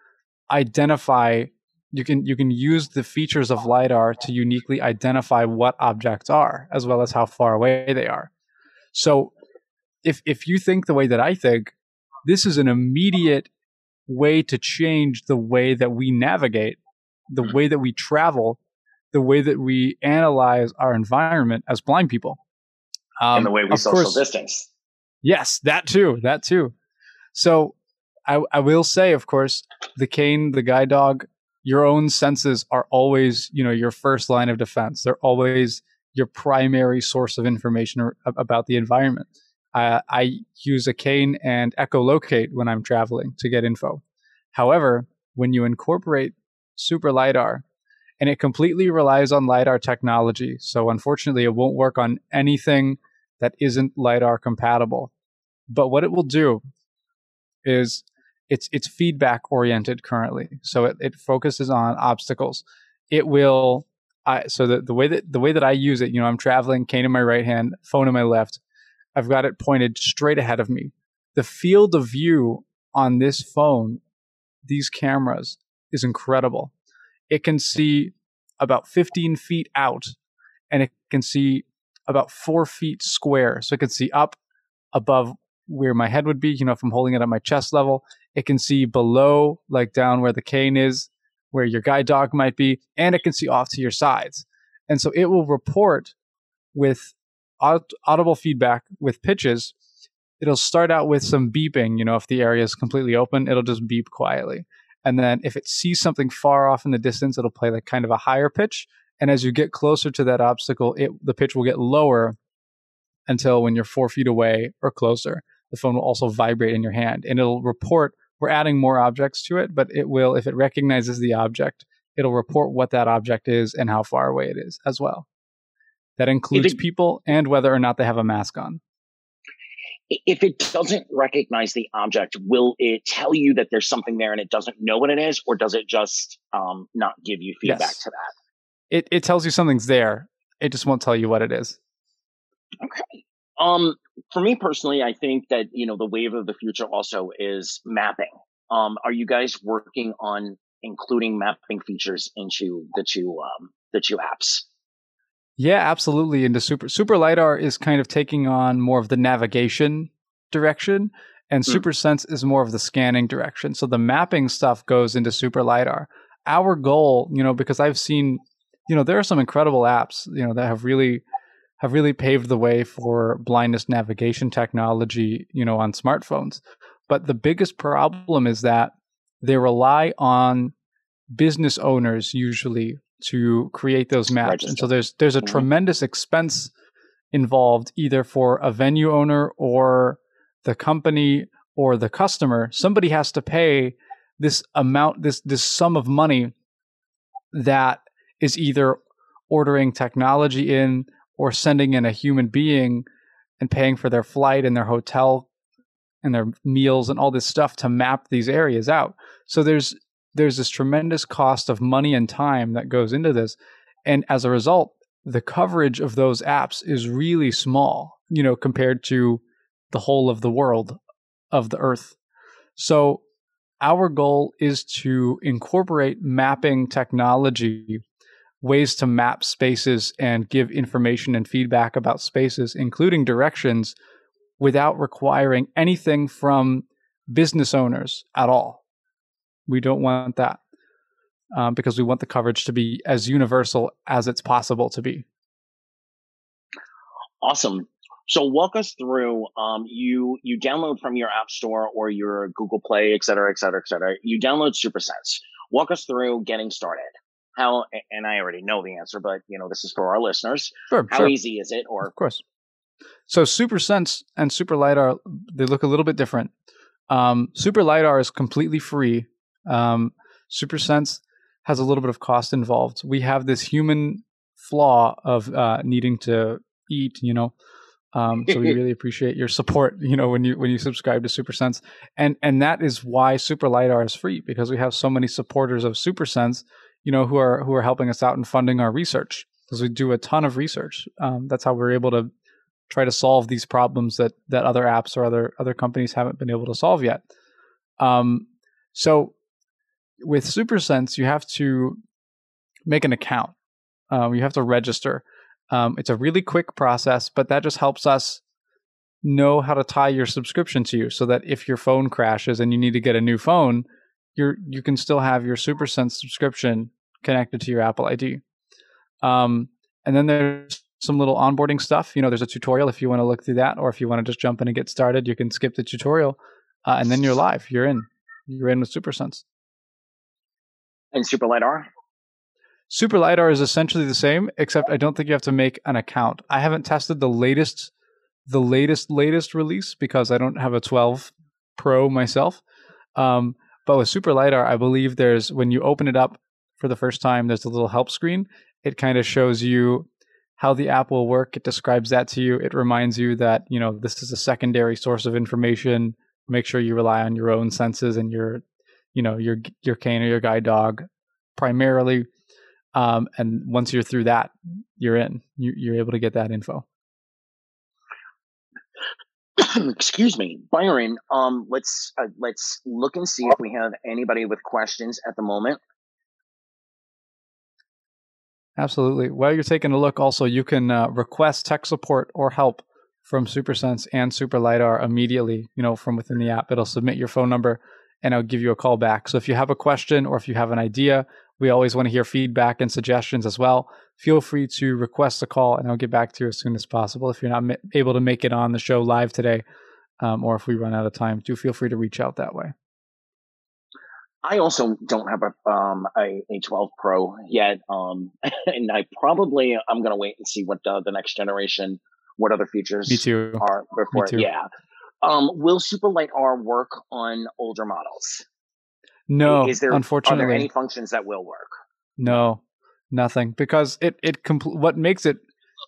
identify you can you can use the features of lidar to uniquely identify what objects are as well as how far away they are so if if you think the way that i think this is an immediate way to change the way that we navigate, the mm-hmm. way that we travel, the way that we analyze our environment as blind people. Um, and the way we social course, distance. Yes, that too. That too. So I, I will say, of course, the cane, the guide dog, your own senses are always, you know, your first line of defense. They're always your primary source of information about the environment. Uh, I use a cane and echolocate when I'm traveling to get info. However, when you incorporate super LiDAR, and it completely relies on LiDAR technology, so unfortunately, it won't work on anything that isn't LiDAR compatible. But what it will do is it's it's feedback oriented currently, so it, it focuses on obstacles. It will I, so the, the way that the way that I use it, you know, I'm traveling, cane in my right hand, phone in my left. I've got it pointed straight ahead of me. The field of view on this phone, these cameras, is incredible. It can see about 15 feet out and it can see about four feet square. So it can see up above where my head would be, you know, if I'm holding it at my chest level. It can see below, like down where the cane is, where your guide dog might be, and it can see off to your sides. And so it will report with audible feedback with pitches, it'll start out with some beeping. You know, if the area is completely open, it'll just beep quietly. And then if it sees something far off in the distance, it'll play like kind of a higher pitch. And as you get closer to that obstacle, it the pitch will get lower until when you're four feet away or closer, the phone will also vibrate in your hand and it'll report. We're adding more objects to it, but it will, if it recognizes the object, it'll report what that object is and how far away it is as well. That includes it, people and whether or not they have a mask on. If it doesn't recognize the object, will it tell you that there's something there and it doesn't know what it is, or does it just um, not give you feedback yes. to that? It it tells you something's there. It just won't tell you what it is. Okay. Um, for me personally, I think that you know the wave of the future also is mapping. Um, are you guys working on including mapping features into the two um, the two apps? Yeah, absolutely. Into super super lidar is kind of taking on more of the navigation direction, and mm. super sense is more of the scanning direction. So the mapping stuff goes into super lidar. Our goal, you know, because I've seen, you know, there are some incredible apps, you know, that have really have really paved the way for blindness navigation technology, you know, on smartphones. But the biggest problem is that they rely on business owners usually to create those maps. Register. And so there's there's a mm-hmm. tremendous expense involved either for a venue owner or the company or the customer. Somebody has to pay this amount this this sum of money that is either ordering technology in or sending in a human being and paying for their flight and their hotel and their meals and all this stuff to map these areas out. So there's there's this tremendous cost of money and time that goes into this. And as a result, the coverage of those apps is really small, you know, compared to the whole of the world of the earth. So our goal is to incorporate mapping technology, ways to map spaces and give information and feedback about spaces, including directions, without requiring anything from business owners at all. We don't want that um, because we want the coverage to be as universal as it's possible to be. Awesome. So walk us through. Um, you you download from your App Store or your Google Play, et cetera, et cetera, et cetera. You download SuperSense. Walk us through getting started. How and I already know the answer, but you know this is for our listeners. Sure. How sure. easy is it? Or Of course. So Super Sense and Super LiDAR, they look a little bit different. Um, Super LiDAR is completely free. Um, Super Sense has a little bit of cost involved. We have this human flaw of uh, needing to eat, you know. Um, so we (laughs) really appreciate your support, you know, when you when you subscribe to Super Sense, and and that is why Super LiDAR is free because we have so many supporters of Super Sense, you know, who are who are helping us out and funding our research because we do a ton of research. Um, that's how we're able to try to solve these problems that that other apps or other other companies haven't been able to solve yet. Um, so with SuperSense, you have to make an account. Um, you have to register. Um, it's a really quick process, but that just helps us know how to tie your subscription to you, so that if your phone crashes and you need to get a new phone, you're you can still have your SuperSense subscription connected to your Apple ID. Um, and then there's some little onboarding stuff. You know, there's a tutorial if you want to look through that, or if you want to just jump in and get started, you can skip the tutorial, uh, and then you're live. You're in. You're in with SuperSense. and Super LiDAR. Super LiDAR is essentially the same, except I don't think you have to make an account. I haven't tested the latest, the latest, latest release because I don't have a 12 Pro myself. Um, but with Super LiDAR, I believe there's when you open it up for the first time, there's a little help screen. It kind of shows you how the app will work. It describes that to you. It reminds you that you know this is a secondary source of information. Make sure you rely on your own senses and your, you know, your your cane or your guide dog primarily. Um, and once you're through that, you're in. You, you're able to get that info. (coughs) Excuse me, Byron. Um, let's uh, let's look and see if we have anybody with questions at the moment. Absolutely. While you're taking a look, also you can uh, request tech support or help from SuperSense and Super LiDAR immediately. You know, from within the app, it'll submit your phone number, and I'll give you a call back. So if you have a question or if you have an idea, we always want to hear feedback and suggestions as well. Feel free to request a call, and I'll get back to you as soon as possible. If you're not able to make it on the show live today, um, or if we run out of time, do feel free to reach out that way. I also don't have a um a, a 12 Pro yet, um, (laughs) and I probably I'm gonna wait and see what uh, the next generation, what other features Me too. are before. too. Yeah. Um, will Super LiDAR work on older models? No, Is there are unfortunately, there any functions that will work? No, nothing. Because it it compl- what makes it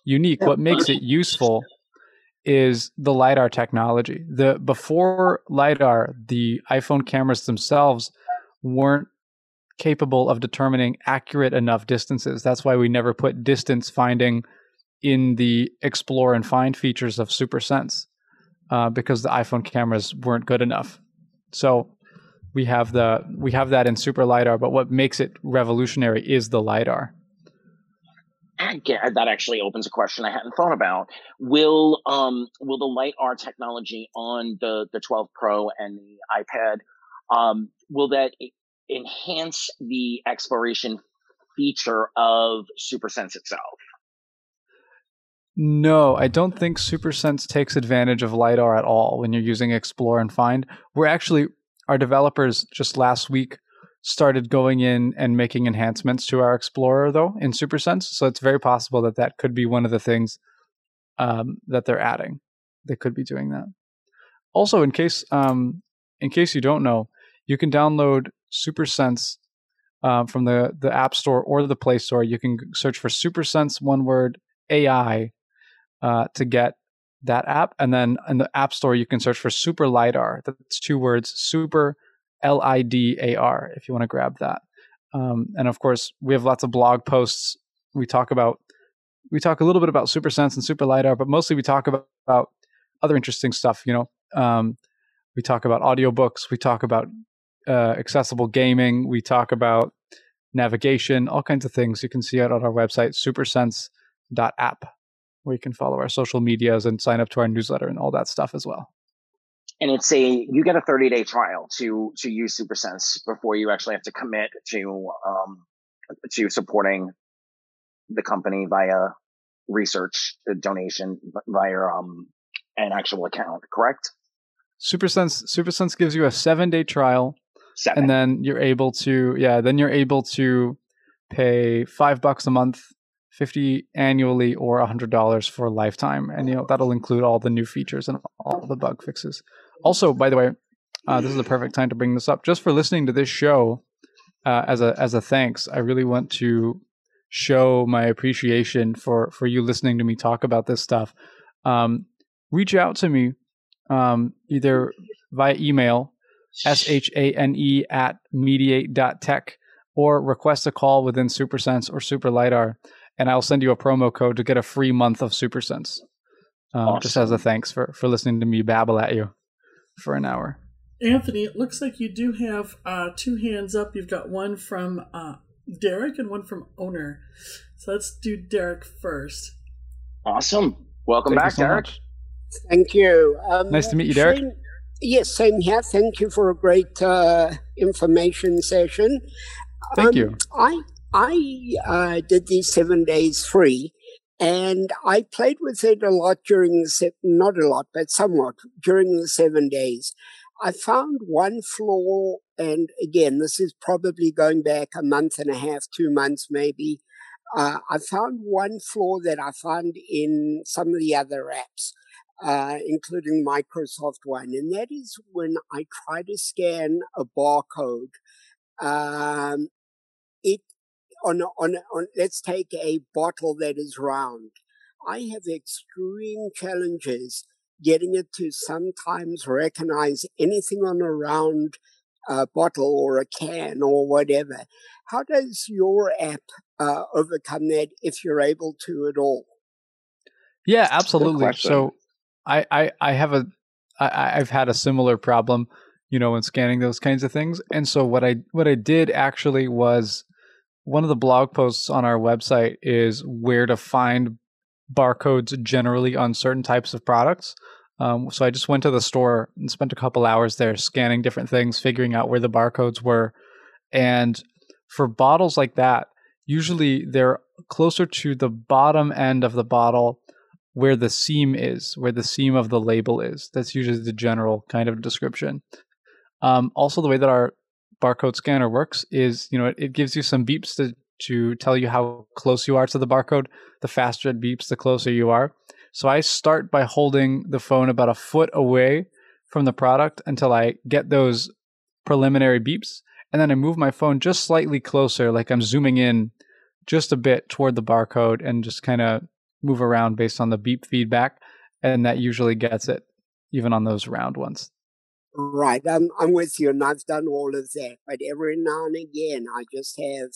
unique, what makes it useful, is the lidar technology. The before lidar, the iPhone cameras themselves weren't capable of determining accurate enough distances. That's why we never put distance finding in the explore and find features of SuperSense uh, because the iPhone cameras weren't good enough. So we have the we have that in super lidar but what makes it revolutionary is the lidar that actually opens a question I hadn't thought about. Will um will the LiDAR technology on the the 12 Pro and the iPad um will that enhance the exploration feature of SuperSense itself? no i don't think supersense takes advantage of lidar at all when you're using explore and find we're actually our developers just last week started going in and making enhancements to our explorer though in supersense so it's very possible that that could be one of the things um, that they're adding they could be doing that also in case um, in case you don't know you can download supersense um, from the the app store or the play store. You can search for supersense one word ai uh, to get that app. And then in the app store you can search for super lidar. That's two words super l-i-d-a-r if you want to grab that. Um, and of course we have lots of blog posts. We talk about we talk a little bit about supersense and super lidar but mostly we talk about, about other interesting stuff you know? Um, we talk about audiobooks. We talk about uh, accessible gaming. We talk about navigation all kinds of things. You can see it on our website supersense.app where you can follow our social medias and sign up to our newsletter and all that stuff as well. And it's a you get a 30 day trial to to use SuperSense before you actually have to commit to um to supporting the company via research donation via um, an actual account, correct? SuperSense SuperSense gives you a seven day trial, Seven. and then you're able to yeah, then you're able to pay five bucks a month, fifty annually, or a hundred dollars for a lifetime, and you know that'll include all the new features and all the bug fixes. Also, by the way, uh, this is the perfect time to bring this up. Just for listening to this show, uh, as a as a thanks, I really want to show my appreciation for for you listening to me talk about this stuff. Um, reach out to me um, either via email, S H A N E at mediate.tech, or request a call within SuperSense or Super LiDAR, and I'll send you a promo code to get a free month of SuperSense. Um, awesome. Just as a thanks for, for listening to me babble at you for an hour. Anthony, it looks like you do have uh, two hands up. You've got one from uh, Derek and one from Owner. So let's do Derek first. Awesome. Welcome Thank back, so Derek. Much. Thank you. Um, nice to meet you, Derek. Shane, yes, same here. Thank you for a great uh, information session. Thank um, you. I I uh, did these seven days free, and I played with it a lot during the se- not a lot, but somewhat during the seven days. I found one flaw, and again, this is probably going back a month and a half, two months maybe. Uh, I found one flaw that I found in some of the other apps, uh, including Microsoft one, and that is when I try to scan a barcode. Um, it on on on. Let's take a bottle that is round. I have extreme challenges getting it to sometimes recognize anything on a round uh, bottle or a can or whatever. How does your app uh, overcome that if you're able to at all? Yeah, absolutely. So I, I, I have a, I, I've had a similar problem, you know, in scanning those kinds of things. And so what I, what I did actually was one of the blog posts on our website is where to find barcodes generally on certain types of products. Um, so I just went to the store and spent a couple hours there scanning different things, figuring out where the barcodes were. And for bottles like that, usually they're closer to the bottom end of the bottle where the seam is, where the seam of the label is. That's usually the general kind of description. Um, also, the way that our barcode scanner works is, you know, it, it gives you some beeps to to tell you how close you are to the barcode. The faster it beeps, the closer you are. So I start by holding the phone about a foot away from the product until I get those preliminary beeps. And then I move my phone just slightly closer, like I'm zooming in just a bit toward the barcode and just kind of move around based on the beep feedback. And that usually gets it, even on those round ones. Right. I'm, I'm with you, and I've done all of that. But every now and again, I just have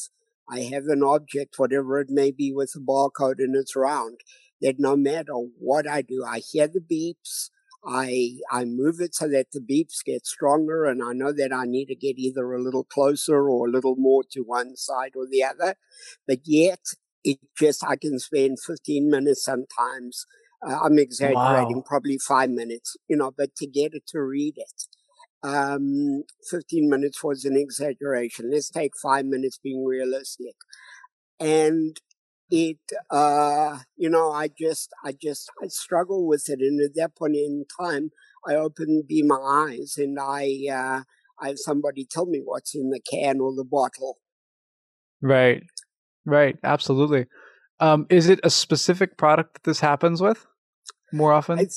I have an object, whatever it may be, with a barcode and it's round that no matter what I do, I hear the beeps. I I move it so that the beeps get stronger, and I know that I need to get either a little closer or a little more to one side or the other. But yet, it just I can spend 15 minutes sometimes. Uh, I'm exaggerating, wow. probably five minutes, you know, but to get it to read it. Um, 15 minutes was an exaggeration. Let's take five minutes being realistic. And it uh you know i just i just i struggle with it and at that point in time i open be my eyes and i uh i have somebody tell me what's in the can or the bottle right right absolutely um is it a specific product that this happens with more often I,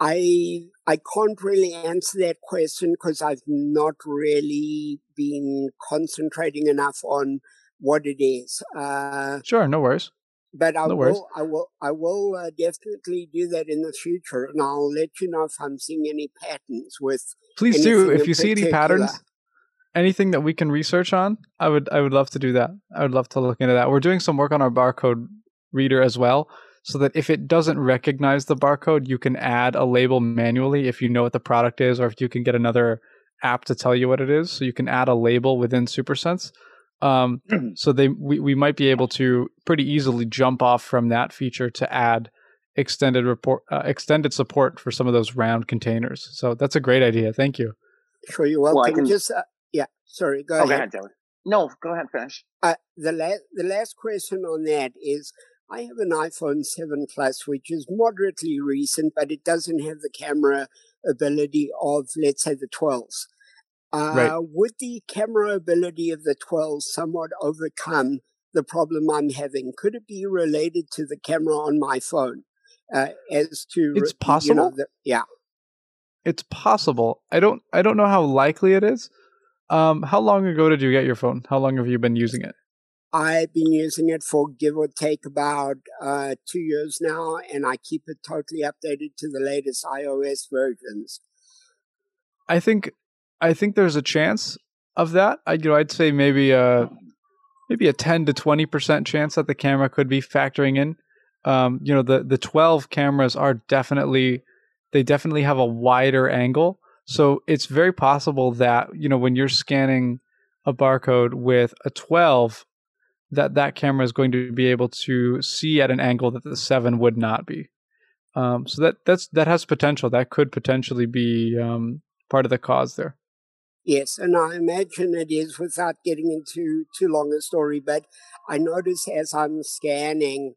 I I can't really answer that question because I've not really been concentrating enough on what it is. Uh, sure, no worries. But I no will, worries. I will, I will uh, definitely do that in the future, and I'll let you know if I'm seeing any patterns with. Please do. If you see any patterns, anything that we can research on, I would, I would love to do that. I would love to look into that. We're doing some work on our barcode reader as well, so that if it doesn't recognize the barcode, you can add a label manually if you know what the product is, or if you can get another app to tell you what it is. So you can add a label within SuperSense um, (clears throat) so they we, we might be able to pretty easily jump off from that feature to add extended report uh, extended support for some of those round containers. So that's a great idea. Thank you. Sure, you're welcome. Well, I can just uh, yeah. Sorry, go oh, ahead. Go ahead, No, go ahead. Finish. Uh, the last the last question on that is. I have an iPhone 7 Plus, which is moderately recent, but it doesn't have the camera ability of, let's say, the 12s. Uh, right. Would the camera ability of the 12 somewhat overcome the problem I'm having? Could it be related to the camera on my phone? Uh, as to it's possible. You know, the, yeah, it's possible. I don't. I don't know how likely it is. Um, how long ago did you get your phone? How long have you been using it? I've been using it for give or take about uh, two years now, and I keep it totally updated to the latest iOS versions. I think, I think there's a chance of that. I, you know, I'd say maybe a maybe a ten to twenty percent chance that the camera could be factoring in. Um, you know, the the twelve cameras are definitely they definitely have a wider angle so it's very possible that, you know, when you're scanning a barcode with a 12, that that camera is going to be able to see at an angle that the 7 would not be. Um, so that that's that has potential. That could potentially be um, part of the cause there. Yes, and I imagine it is without getting into too long a story, but I notice as I'm scanning,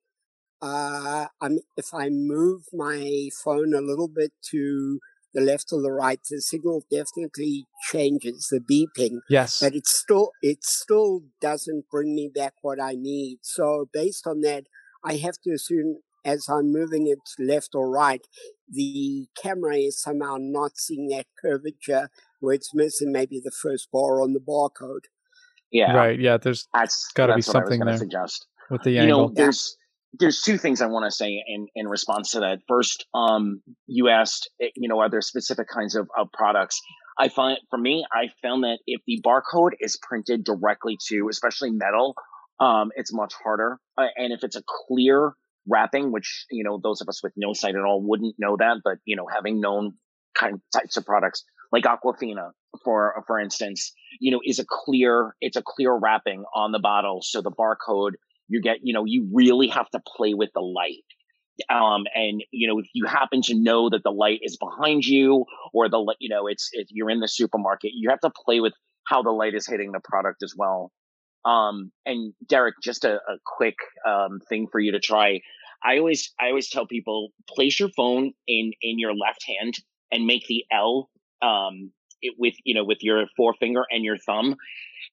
uh, I'm, if I move my phone a little bit to the left or the right, the signal definitely changes the beeping. Yes. But it still it still doesn't bring me back what I need. So based on that, I have to assume as I'm moving it left or right, the camera is somehow not seeing that curvature where it's missing maybe the first bar on the barcode. Yeah. Right. Yeah. There's that's got to be something there. Suggest. With the you angle. know, there's there's two things I want to say in, in response to that. First, um, you asked, eh, you know, are there specific kinds of, of products? I find, for me, I found that if the barcode is printed directly to, especially metal, um, it's much harder. Uh, and if it's a clear wrapping, which, you know, those of us with no sight at all wouldn't know that, but, you know, having known kind of types of products like Aquafina, for, for instance, you know, is a clear, it's a clear wrapping on the bottle. So the barcode you get, you know, you really have to play with the light. Um, and you know, if you happen to know that the light is behind you or the, you know, it's, if you're in the supermarket, you have to play with how the light is hitting the product as well. Um, and Derek, just a, a quick, um, thing for you to try. I always, I always tell people, place your phone in, in your left hand and make the L, um, it, with, you know, with your forefinger and your thumb.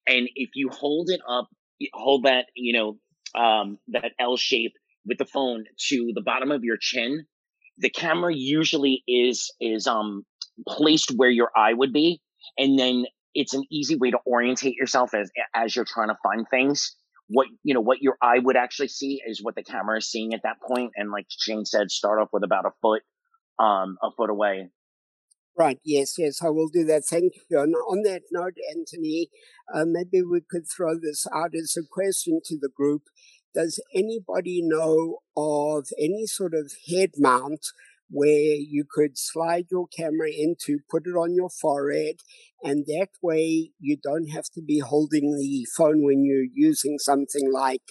And if you hold it up, hold that, you know, um, that L shape with the phone to the bottom of your chin, the camera usually is is um placed where your eye would be, and then it's an easy way to orientate yourself as as you're trying to find things. What you know, what your eye would actually see is what the camera is seeing at that point. And like Shane said, start off with about a foot, um, a foot away. Right. Yes. Yes. I will do that. Thank you. And on that note, Anthony, uh, maybe we could throw this out as a question to the group. Does anybody know of any sort of head mount where you could slide your camera into, put it on your forehead, and that way you don't have to be holding the phone when you're using something like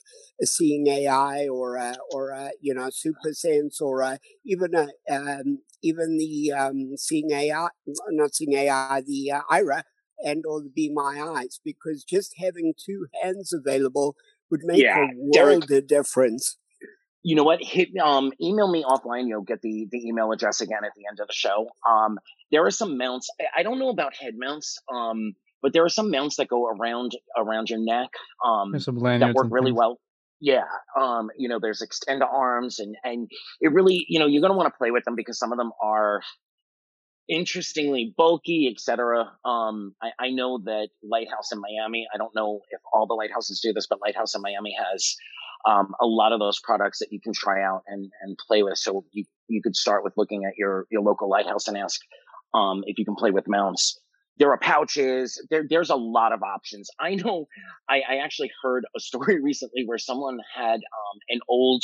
a Seeing AI or a, or a, you know SuperSense or a, even a um, even the um, Seeing AI, not Seeing AI, the uh, Aira and or the Be My Eyes, because just having two hands available would make yeah, a world Derek, of difference you know what? Hit um email me offline. You'll get the the email address again at the end of the show. Um, there are some mounts. I, I don't know about head mounts. Um, but there are some mounts that go around around your neck. Um, that work really well. Yeah. Um, you know, there's extend arms and and it really, you know, you're gonna want to play with them because some of them are interestingly bulky, etc. Um, I, I know that Lighthouse in Miami. I don't know if all the lighthouses do this, but Lighthouse in Miami has um, a lot of those products that you can try out and, and play with. So you, you could start with looking at your, your local lighthouse and ask, um, if you can play with mounts. There are pouches. There, there's a lot of options. (laughs) I know I, I actually heard a story (laughs) recently where someone had, um, an old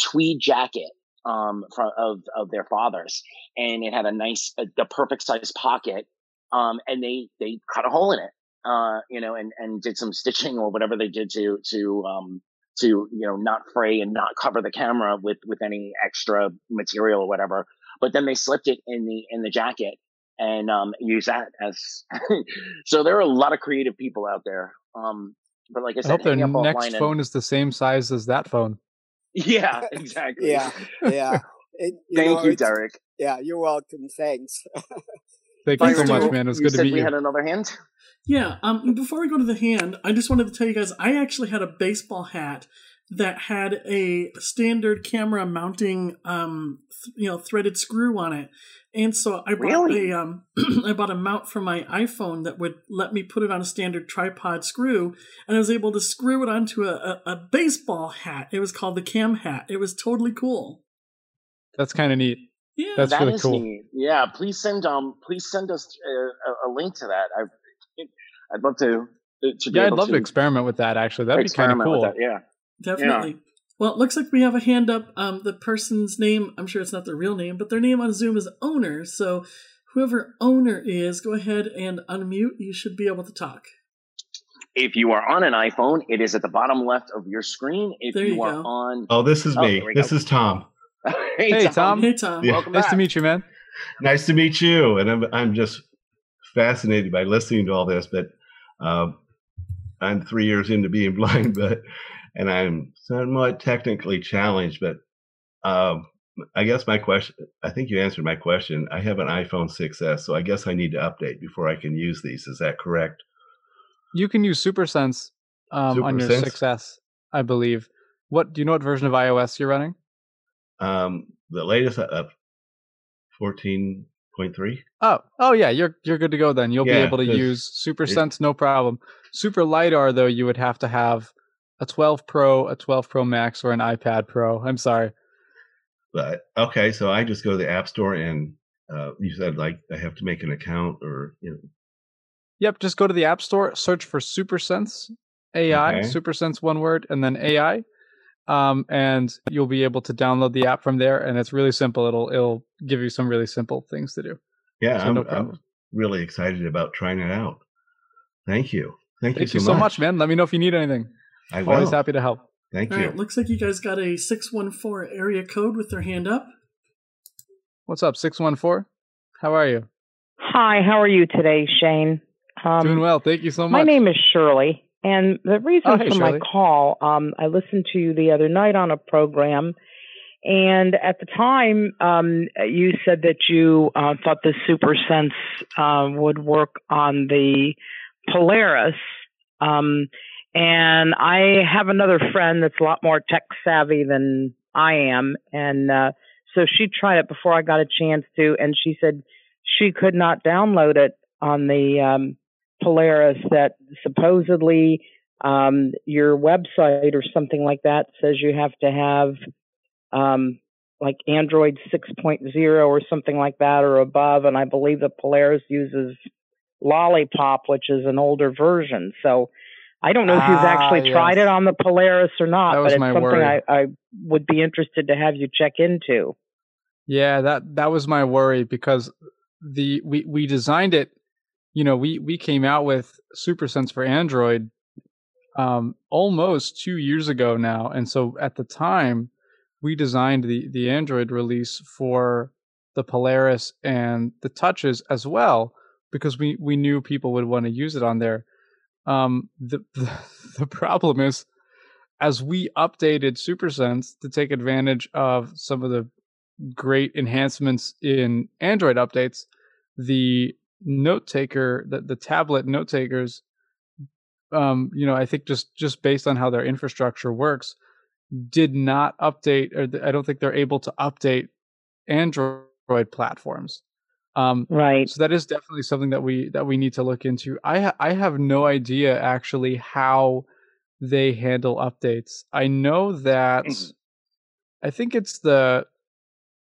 tweed jacket um, from, of of their fathers, and it had a nice, uh, the perfect size pocket. Um, and they they cut a hole in it, uh, you know, and and did some stitching or whatever they did to to um, to you know not fray and not cover the camera with with any extra material or whatever but then they slipped it in the in the jacket and um use that as (laughs) so there are a lot of creative people out there um but like i said I hope their next phone and, is the same size as that phone Yeah, (laughs) exactly. yeah, yeah. It, you Thank know, you, Derek. Yeah, you're welcome. Thanks. Thank you so Byron, much, man. It was you good to said meet we you. had another hand. Yeah. Um. Before we go to the hand, I just wanted to tell you guys I actually had a baseball hat that had a standard camera mounting, um, th- you know, threaded screw on it, and so I bought Really? a um, (clears throat) I bought a mount for my iPhone that would let me put it on a standard tripod screw, and I was able to screw it onto a, a, a baseball hat. It was called the Cam hat. It was totally cool. That's kind of neat. Yeah. That's That really is cool. neat. Yeah, please send um, please send us uh, a, a link to that. I, I'd love to. to be Yeah, I'd love to experiment with that. Actually, that'd be kind of cool. with that. Yeah. Definitely. Well, it looks like we have a hand up. Um, the person's name, I'm sure it's not their real name, but their name on Zoom is owner. So whoever owner is, go ahead and unmute. You should be able to talk. If you are on an iPhone, it is at the bottom left of your screen. If There you, you are go. on, Oh, this is Oh, me. This go. is Tom. (laughs) hey, Hey, Tom. Hey, Tom. Yeah. welcome Nice back. to meet you, man. Nice to meet you. And I'm I'm just fascinated by listening to all this. But um, I'm three years into being (laughs) blind, but and I'm somewhat technically challenged. But um, I guess my question. I think you answered my question. I have an iPhone 6s, so I guess I need to update before I can use these. Is that correct? You can use SuperSense um, on your SuperSense? 6S, I believe. What do you know? What version of iOS you're running? Um, the latest uh, 14.3. Oh, oh yeah, you're you're good to go then. You'll be able to use SuperSense, no problem. Super LiDAR though, you would have to have a 12 Pro, a 12 Pro Max, or an iPad Pro. I'm sorry. But okay, so I just go to the App Store and uh, you said like I have to make an account or you know, Yep, just go to the App Store, search for SuperSense AI, Okay. SuperSense one word, and then AI, um, and you'll be able to download the app from there. And it's really simple. It'll it'll give you some really simple things to do. yeah, So I'm, no I'm really excited about trying it out. Thank you. Thank, Thank you so much, man. Let me know if you need anything. I will. Always happy to help. Thank All you. right. Looks like you guys got a 614 area code with their hand up. What's up, six one four? How are you? Hi, how are you today, Shane? Um, Doing well. Thank you so much. My name is Shirley, and the reason Oh, hey, for my call, um, I listened to you the other night on a program, and at the time, um, you said that you uh, thought the Super Sense uh, would work on the Polaris. Um, and I have another friend that's a lot more tech savvy than I am, and uh, so she tried it before I got a chance to, and she said she could not download it on the um, Polaris. That supposedly um, your website or something like that says you have to have um, like Android 6.0 or something like that or above, and I believe the Polaris uses Lollipop, which is an older version. So I don't know if you've Ah, actually tried yes. it on the Polaris or not, but it's something worry. I, I would be interested to have you check into. Yeah, that that was my worry because the we we designed it. You know, we we came out with SuperSense for Android um, almost two years ago now, and so at the time we designed the the Android release for the Polaris and the Touches as well because we we knew people would want to use it on there. Um, the, (laughs) the the problem is as we updated SuperSense to take advantage of some of the great enhancements in Android updates, the note taker, the, the tablet note takers, um, you know, I think just just based on how their infrastructure works, did not update, or I don't think they're able to update Android platforms. Um, Right. so that is definitely something that we that we need to look into. I ha- I have no idea actually how they handle updates. I know that I think it's the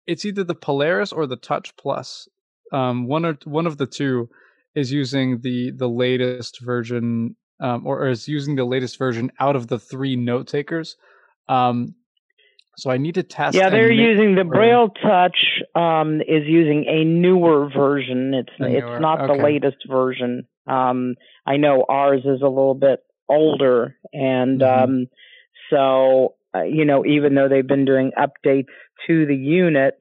it's either the Polaris or the Touch Plus. Um, one or one of the two is using the the latest version, um, or, or is using the latest version out of the three note takers. Um, so I need to test. Yeah, they're using the Braille Touch um, is using a newer version. It's A it's newer- not the latest version. Um, I know ours is a little bit older, and Mhm. um, so uh, you know, even though they've been doing updates to the unit,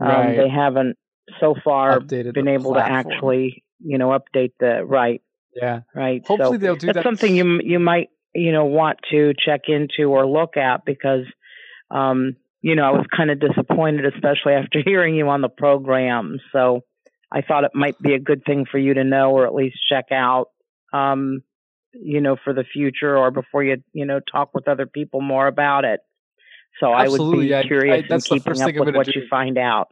um, Right. they haven't so far updated been able to actually you know update the right Yeah. right. Hopefully so they'll do that's that something you you might you know want to check into or look at because um, you know, I was kind of disappointed, especially after (laughs) hearing you on the program. So I thought it might be a good thing for you to know, or at least check out, um, you know, for the future or before you, you know, talk with other people more about it. So I would be curious I- that's in the keeping first up with what do. you find out.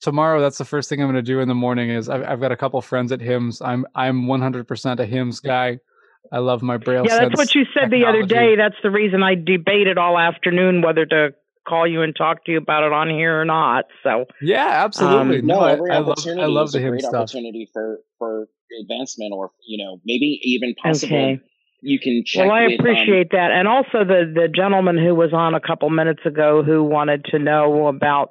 tomorrow that's the first thing i'm going to do in the morning is I've, I've got a couple friends at Hims. i'm i'm 100% a Hims guy i love my braille yeah, that's what you said the other day. That's the reason I debated all afternoon whether to call you and talk to you about it on here or not. So yeah absolutely Um, no, No, I, every I love opportunity i love is the a great stuff opportunity for for advancement, or you know, maybe even possible. okay. You can check. Well, I with, um, appreciate that, and also the the gentleman who was on a couple minutes ago who wanted to know about,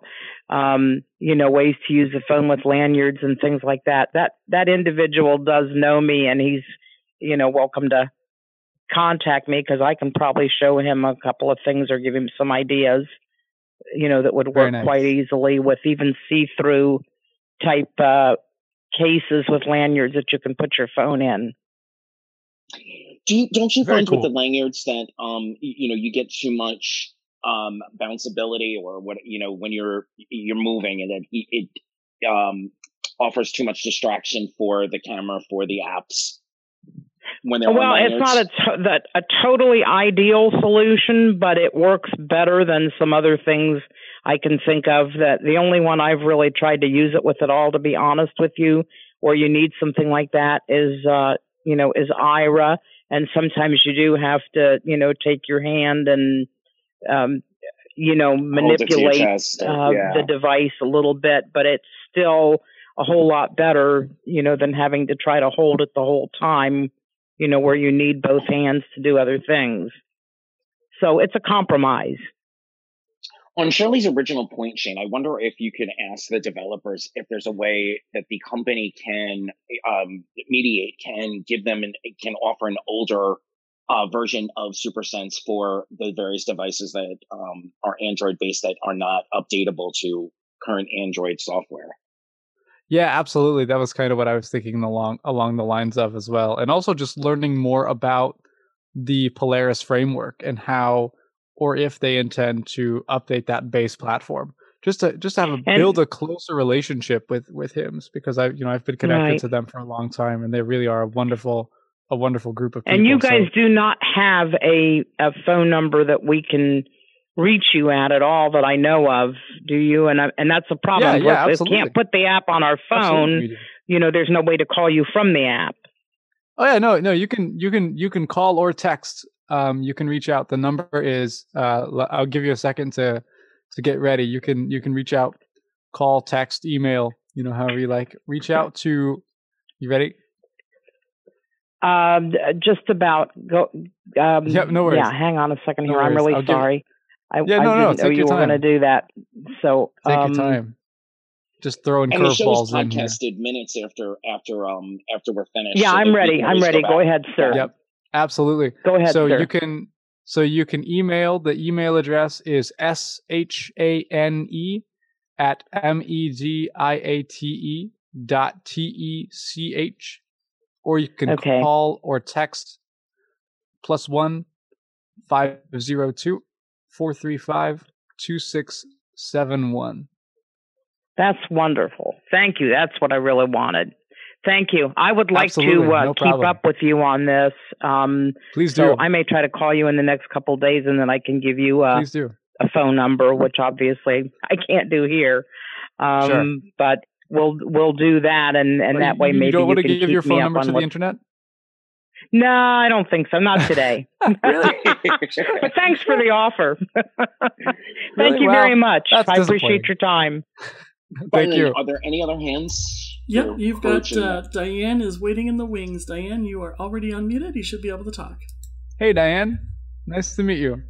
um, you know, ways to use the phone with lanyards and things like that. That that individual does know me, and he's, you know, welcome to contact me because I can probably show him a couple of things or give him some ideas, you know, that would work nice. quite easily with even see through type uh, cases with lanyards that you can put your phone in. Do you, don't you Very find with the lanyards that um y- you know you get too much um bounceability or what you know when you're you're moving and it it um offers too much distraction for the camera for the apps when they're on Well, it's not a, to- that a totally ideal solution, but it works better than some other things I can think of. That the only one I've really tried to use it with at all, to be honest with you, where you need something like that is, uh, you know, is Aira. And sometimes you do have to, you know, take your hand and, um, you know, Hold it to your manipulate chest, uh, yeah. the device a little bit, but it's still a whole lot better, you know, than having to try to hold it the whole time, you know, where you need both hands to do other things. So it's a compromise. on Shirley's original point, Shane, I wonder if you could ask the developers if there's a way that the company can um, mediate, can give them, and can offer an older uh, version of SuperSense for the various devices that um, are Android based that are not updatable to current Android software. Yeah, absolutely. That was kind of what I was thinking along along the lines of as well. And also just learning more about the Polaris framework and how or if they intend to update that base platform. Just to just to have a And- build a closer relationship with with HIMS because I you know I've been connected Right. to them for a long time and they really are a wonderful a wonderful group of people. And you So- guys do not have a, a phone number that we can reach you at at all that I know of, do you? And I, and that's a problem. Yeah, yeah, we absolutely. can't put the app on our phone. You know, there's no way to call you from the app. Oh yeah, no, no. You can you can you can call or text. Um, you can reach out. The number is. Uh, I'll give you a second to to get ready. You can you can reach out, call, text, email. You know, however you like. Reach out to. You ready? Um, just about go. Um, Yep, no worries. Yeah, hang on a second No here. I'm really I'll give- sorry. I, Yeah, I no, no, didn't know you your were going to do that. So Take um, your time. Just throwing And the show is curveballs in here. podcasted minutes after after um after we're finished. Yeah, so I'm ready. I'm ready. back. Go ahead, sir. Yep, absolutely. Go ahead, so sir. you can so you can email the email address is s h a n e at m e d i a t e dot t e c h or you can Okay. call or text plus one five zero two four three five two six seven one. That's wonderful. Thank you. That's what I really wanted. Thank you. I would like Absolutely, to uh, no keep problem. up with you on this. Um, Please so do. I may try to call you in the next couple of days, and then I can give you uh, Please do. a phone number, which obviously I can't do here. Um, Sure. But we'll we'll do that, and, and that you- way you maybe don't you want to can give your phone number to the internet? No, I don't think so. Not today. (laughs) really? (laughs) but thanks for the offer. (laughs) Thank Really? you Well, very much. I appreciate your time. Thank Byron, you. Are there any other hands? Yep, you've got uh, Diane is waiting in the wings. Diane, you are already unmuted. You should be able to talk. Hey Diane, nice to meet you.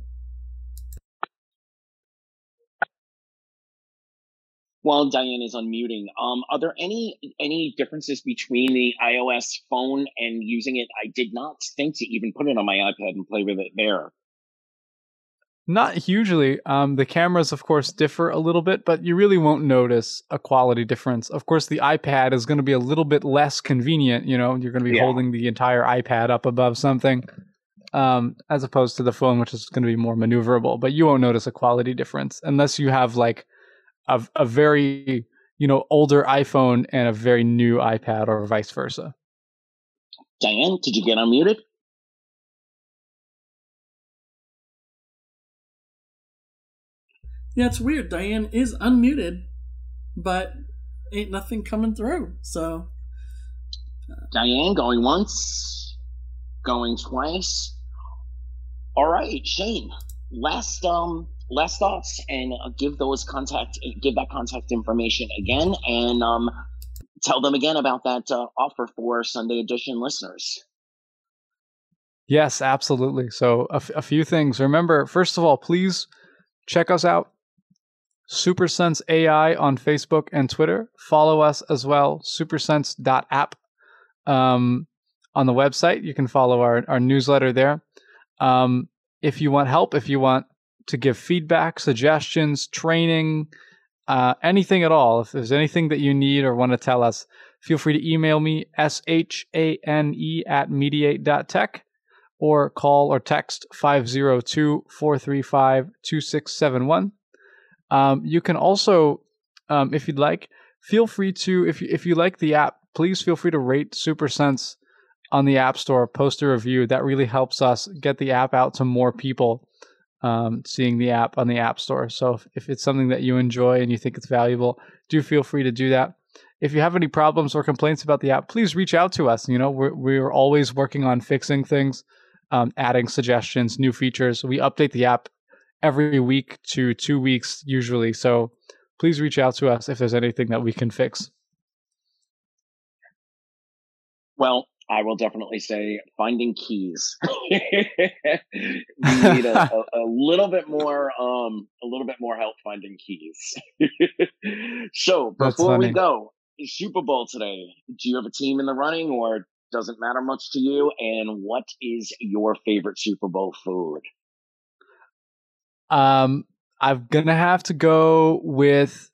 While Diane is unmuting, um, are there any any differences between the iOS phone and using it? I did not think to even put it on my iPad and play with it there. Not hugely. Um, the cameras, of course, differ a little bit, but you really won't notice a quality difference. Of course, the iPad is going to be a little bit less convenient. You know, you're going to be Yeah. holding the entire iPad up above something. um, as opposed to the phone, which is going to be more maneuverable. But you won't notice a quality difference unless you have like a, a very you know older iPhone and a very new iPad, or vice versa. Diane, did you get unmuted? Yeah, it's weird. Diane is unmuted, but ain't nothing coming through. So, Diane going once, going twice. All right, Shane. Last um last thoughts and uh, give those contact give that contact information again and um tell them again about that uh, offer for Sunday edition listeners. Yes, absolutely. So a, f- a few things. Remember, first of all, please check us out SuperSense AI on Facebook and Twitter. Follow us as well, supersense.app um, on the website. You can follow our, our newsletter there. Um, if you want help, if you want to give feedback, suggestions, training, uh, anything at all, if there's anything that you need or want to tell us, feel free to email me, S-H-A-N-E at mediate.tech or call or text 502 435 2671. Um, you can also, um, if you'd like, feel free to if you, if you like the app, please feel free to rate SuperSense on the App Store, post a review. That really helps us get the app out to more people. Um, seeing the app on the App Store. So if, if it's something that you enjoy and you think it's valuable, do feel free to do that. If you have any problems or complaints about the app, please reach out to us. You know, we're, we're always working on fixing things, um, adding suggestions, new features. We update the app every week to two weeks usually. So please reach out to us if there's anything that we can fix. Well, I will definitely say finding keys. (laughs) (laughs) we need a, a, a, little bit more, um, a little bit more help finding keys. (laughs) so before we go, Super Bowl today. Do you have a team in the running, or doesn't matter much to you? And what is your favorite Super Bowl food? Um, I'm gonna have to go with.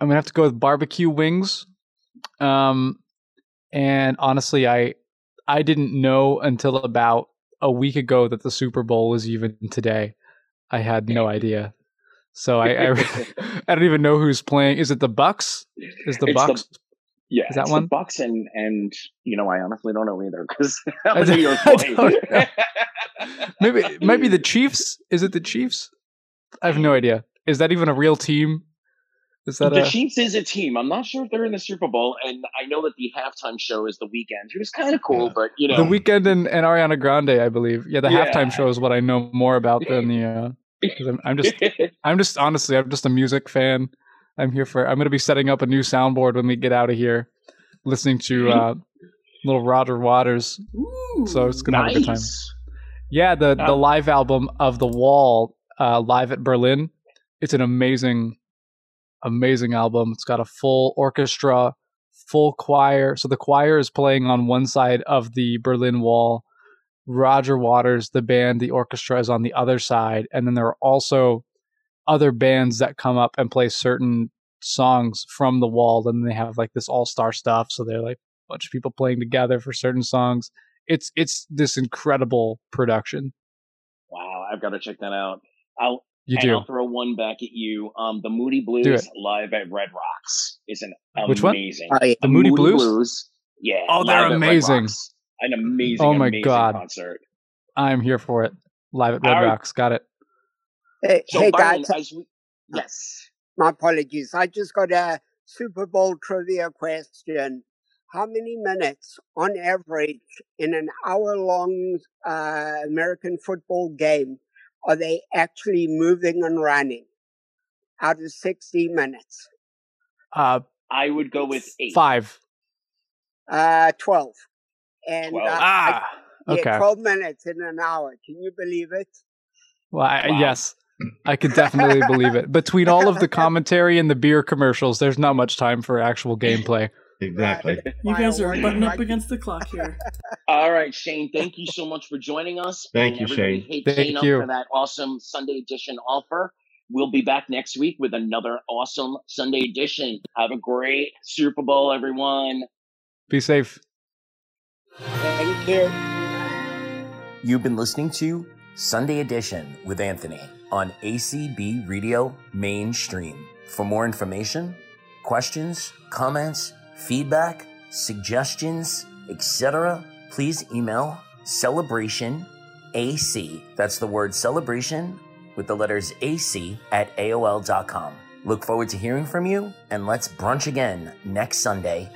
I'm gonna have to go with barbecue wings. Um, and honestly, I I didn't know until about a week ago that the Super Bowl was even today. I had no idea. So I I, (laughs) (laughs) I don't even know who's playing. Is it the Bucs? Is the It's Bucs? The, yeah, Is that it's one? the Bucs and and you know I honestly don't know either because (laughs) New York I boy. don't know. Maybe it the Chiefs. Is it the Chiefs? I have no idea. Is that even a real team? Is that the a Chiefs is a team. I'm not sure if they're in the Super Bowl, and I know that the halftime show is the Weeknd. It was kind of cool, but you know, the Weeknd and, and Ariana Grande? I believe. Yeah, the Yeah. halftime show is what I know more about than the. Uh, I'm, I'm just (laughs) I'm just honestly I'm just a music fan. I'm here for I'm going to be setting up a new soundboard when we get out of here, listening to (laughs) uh, little Roger Waters. ooh, So it's going to have a good time. Yeah, the the live album of the Wall, uh, live at Berlin. It's an amazing, amazing album. It's got a full orchestra, full choir. So the choir is playing on one side of the Berlin Wall. Roger Waters, the band, the orchestra is on the other side, and then there are also other bands that come up and play certain songs from the Wall. And they have like this all star stuff. So they're like a bunch of people playing together for certain songs it's it's this incredible production. Wow, I've got to check that out. I'll You and do. I'll throw one back at you. Um, the Moody Blues live at Red Rocks is an Which one? amazing. Oh, yeah. The Moody Blues? Yeah. Oh, they're live at Red amazing. An amazing, Oh my amazing God. concert. I'm here for it. Live at Red All right. Rocks. Got it. Hey, So, hey Byron, guys, as we, yes. my apologies. I just got a Super Bowl trivia question. How many minutes on average in an hour long uh, American football game are they actually moving and running out of 60 minutes? Uh, I would go with eight. five. Uh, 12. And 12. uh, Ah, yeah, okay. 12 minutes in an hour. Can you believe it? Well, I, Wow. yes, I could definitely believe it. Between all of the (laughs) commentary and the beer commercials, there's not much time for actual gameplay. Exactly. you guys are Why- butting up against the clock here. (laughs) All right, Shane. Thank you so much for joining us. Thank And you, Shane. Thank Shane up you. for that awesome Sunday edition offer. We'll be back next week with another awesome Sunday edition. Have a great Super Bowl, everyone. Be safe. Thank you. You've been listening to Sunday Edition with Anthony on ACB Radio Mainstream. For more information, questions, comments, feedback, suggestions, etc., please email celebration AC. That's the word celebration with the letters AC at AOL.com. Look forward to hearing from you, and let's brunch again next Sunday